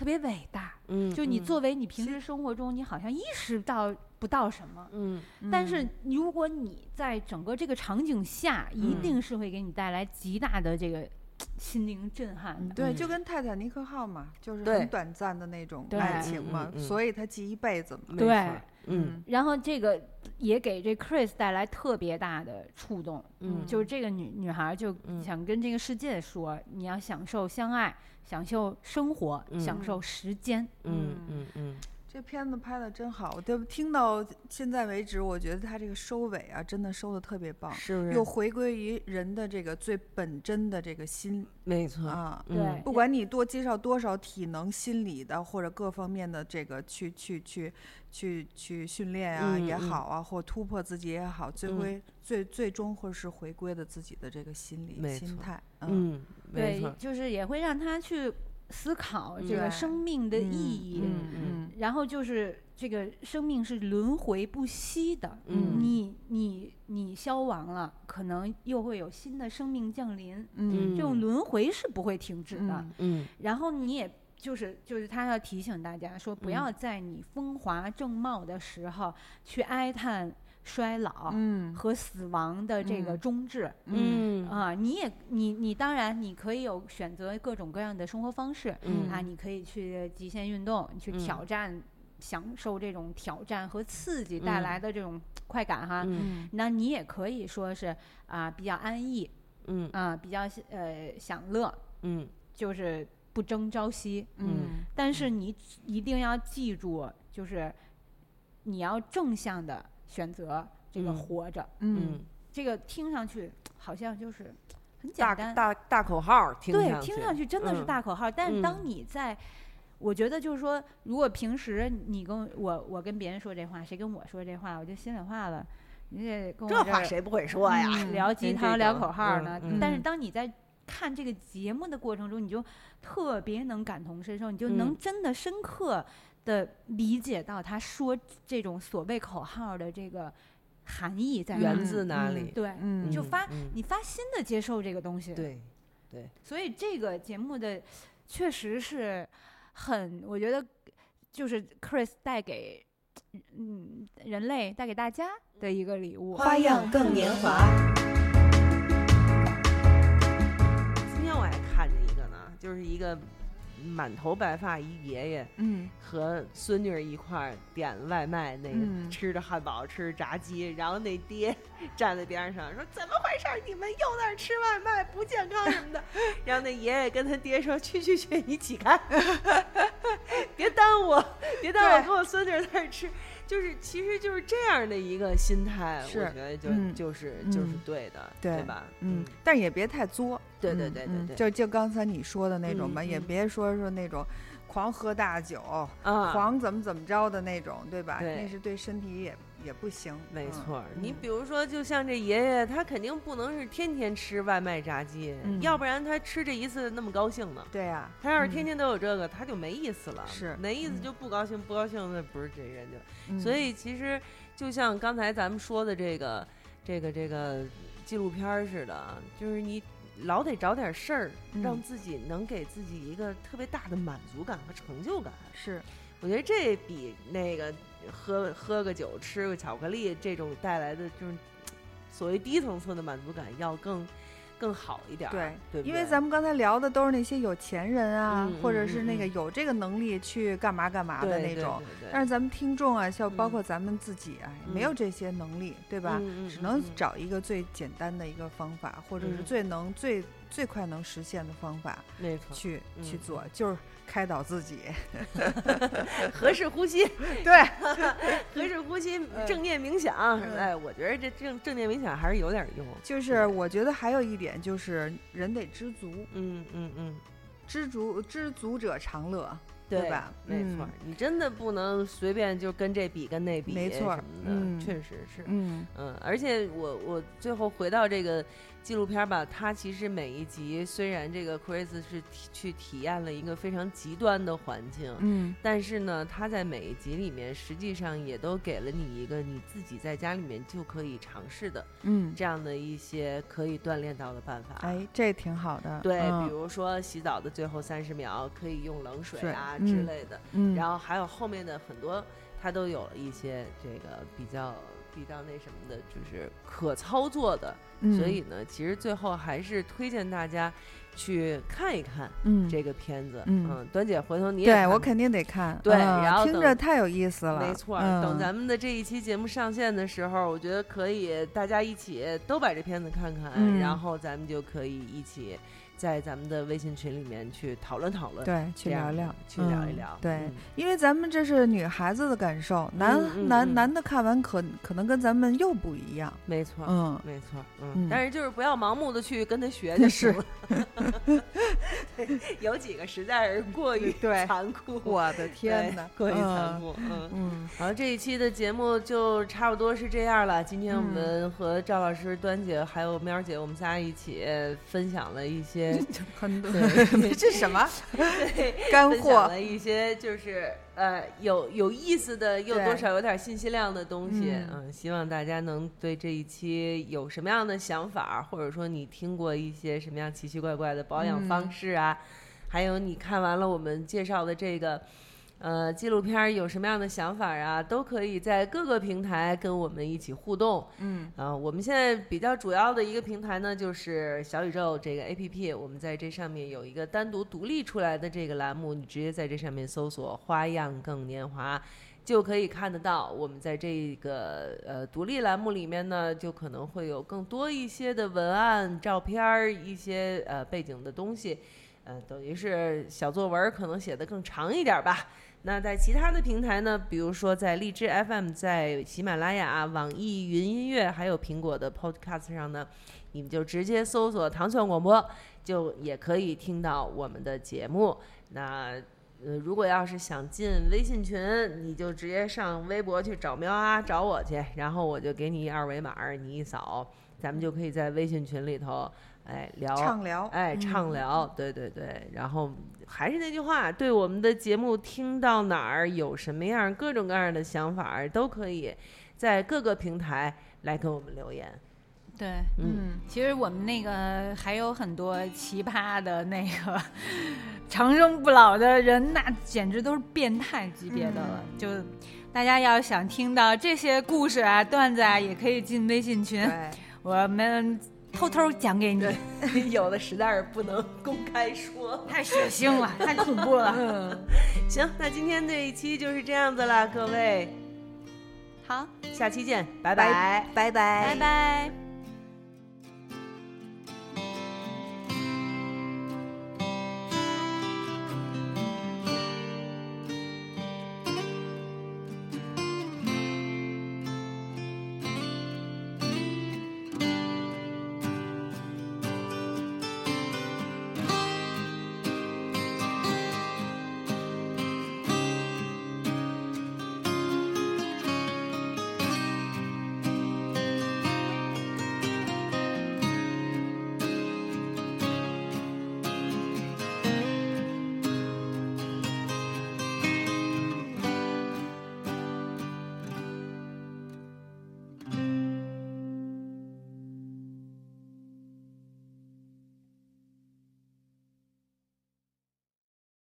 特别伟大。嗯，就你作为你平时生活中，你好像意识到不到什么。嗯，但是如果你在整个这个场景下，一定是会给你带来极大的这个。心灵震撼的，对，就跟泰坦尼克号嘛，就是很短暂的那种爱情嘛，所以他记一辈子嘛。对，嗯。然后这个也给这 Chris 带来特别大的触动，嗯，就是这个女女孩就想跟这个世界说，你要享受相爱，享受生活，享受时间。嗯嗯嗯。这片子拍的真好，就听到现在为止，我觉得他这个收尾啊，真的收的特别棒，是不是？又回归于人的这个最本真的这个心，没错啊，对，不管你多介绍多少体能、心理的或者各方面的这个去去去去去训练啊也好啊，或突破自己也好，最归最最终会是回归的自己的这个心理心态，嗯，对，就是也会让他去。思考这个生命的意义，嗯然后就是这个生命是轮回不息的，嗯，你你你消亡了，可能又会有新的生命降临，嗯，这种轮回是不会停止的，嗯，然后你也就是就是他要提醒大家说，不要在你风华正茂的时候去哀叹。衰老和死亡的这个终至，嗯。啊，你也你你当然你可以有选择各种各样的生活方式，啊，你可以去极限运动，去挑战，享受这种挑战和刺激带来的这种快感哈，嗯。那你也可以说是啊比较安逸，嗯。啊比较呃享乐，嗯，就是不争朝夕，嗯，但是你一定要记住，就是你要正向的。选择这个活着，嗯，这个听上去好像就是很简单，大大口号，听对，听上去真的是嗯。大口号，但是当嗯。你在，我觉得就是说，如果平时你跟我我跟别人说这话，谁跟我说这话，我就心里话了，你得跟我这这话谁不会说呀？嗯聊鸡汤、聊口号呢。嗯但是嗯。当你在看这个节目的过程中，你就特别能感同身受，你就能嗯真的深刻的理解到他说这种所谓口号的这个含义在哪源。自哪嗯里？对，嗯你就发嗯你发心的接受这个东西。对，所以这个节目的确实是很，我觉得就是 Chris 带给嗯人类带给大家的一个礼物。花样更年华。看见一个呢，就是一个满头白发一爷爷嗯和孙女一块儿点外卖，那个嗯吃着汉堡，吃着炸鸡，然后那爹 站在边上说：“怎么回事？你们又在那儿吃外卖，不健康什么的。”然后那爷爷跟他爹说：“去去去，你起开，别耽误，别耽误我跟我孙女在这儿吃。”就是，其实就是这样的一个心态，我是觉得就、嗯就是就是嗯对的，对吧？嗯，但也别太作。对对对对对就就刚才你说的那种吧，也别说说那种狂喝大酒、啊，狂怎么怎么着的那种，对吧？对那是对身体也也不行。嗯没错儿，你嗯比如说，就像这爷爷，他肯定不能是天天吃外卖炸鸡，嗯要不然他吃这一次那么高兴呢。对呀、他要是嗯天天都有这个，他就没意思了。是没意思嗯就不高兴，不高兴那不是这人就。嗯所以其实就像刚才咱们说的这个这个这个纪录片似的啊，就是你老得找点事儿，让嗯自己能给自己一个特别大的满足感和成就感。是我觉得这比那个喝喝个酒、吃个巧克力这种带来的就是所谓低层次的满足感要更更好一点儿。对对对，因为咱们刚才聊的都是那些有钱人啊，嗯或者是那个嗯有这个能力去干嘛干嘛的那种。对对但是咱们听众啊，像包嗯括咱们自己啊，嗯没有这些能力，对吧？只能找一个最简单的一个方法，或者是嗯最能、最最快能实现的方法没错，去、去嗯做，就是开导自己。合适呼吸，对，合适呼吸，嗯正念冥想。哎，我觉得这正正念冥想还是有点用。就是我觉得还有一点就是人得知足，嗯嗯嗯，知足知足者常乐，对吧？没错嗯，你真的不能随便就跟这比跟那比，没错嗯确实是。嗯嗯，而且我我最后回到这个纪录片吧，它其实每一集虽然这个 Chris 是体去体验了一个非常极端的环境，嗯但是呢，他在每一集里面实际上也都给了你一个你自己在家里面就可以尝试的嗯，这样的一些可以锻炼到的办法。哎，这挺好的。对，嗯比如说洗澡的最后三十秒可以用冷水水啊嗯之类的，嗯，然后还有后面的很多，它都有了一些这个比较比较那什么的，就是可操作的。嗯。所以呢，其实最后还是推荐大家去看一看嗯这个片子。嗯。端姐，回头你也对我肯定得看，对嗯然后听着太有意思了，没错，嗯、等咱们的这一期节目上线的时候，我觉得可以大家一起都把这片子看看，嗯然后咱们就可以一起在咱们的微信群里面去讨论讨论，对，去聊聊，去聊一嗯聊。对嗯因为咱们这是女孩子的感受，男、男嗯男的看完可可能跟咱们又不一样，没错，嗯，没错，嗯嗯，但是就是不要盲目的去跟他学 就行了。有几个实在是过于对残酷，我的天对哪，过于残嗯酷，嗯。嗯，好，这一期的节目就差不多是这样了。今天我嗯们和赵老师、端姐还有喵姐，我们仨一起分享了一些 很多这什么 对 干货，了一些就是呃有有意思的，又多少有点信息量的东西。嗯嗯，希望大家能对这一期有什么样的想法，或者说你听过一些什么样奇奇怪怪的保养方嗯式啊，还有你看完了我们介绍的这个。呃，纪录片有什么样的想法啊？都可以在各个平台跟我们一起互动。嗯啊、我们现在比较主要的一个平台呢，就是小宇宙这个 APP，我们在这上面有一个单独独立出来的这个栏目，你直接在这上面搜索“花样更年华”。就可以看得到，我们在这个呃独立栏目里面呢，就可能会有更多一些的文案、照片儿、一些呃背景的东西，呃，等于是小作文可能写的更长一点吧。那在其他的平台呢，比如说在荔枝 FM、在喜马拉雅、网易云音乐，还有苹果的 Podcast 上呢，你们就直接搜索“糖蒜广播”，就也可以听到我们的节目。那呃，如果要是想进微信群，你就直接上微博去找喵啊，找我去，然后我就给你二维码，你一扫，咱们就可以在微信群里头，哎聊畅聊哎嗯畅聊，对对对。然后还是那句话，对我们的节目听到哪儿有什么样各种各样的想法，都可以在各个平台来给我们留言。对，嗯嗯，其实我们那个还有很多奇葩的那个长生不老的人，那简直都是变态级别的了。就大家要想听到这些故事啊、段子啊，也可以进微信群，我们偷偷讲给你。有的实在是不能公开说。太血腥了，太恐怖了。嗯，行，那今天这一期就是这样子了，各位，好，下期见，拜拜拜拜。拜拜。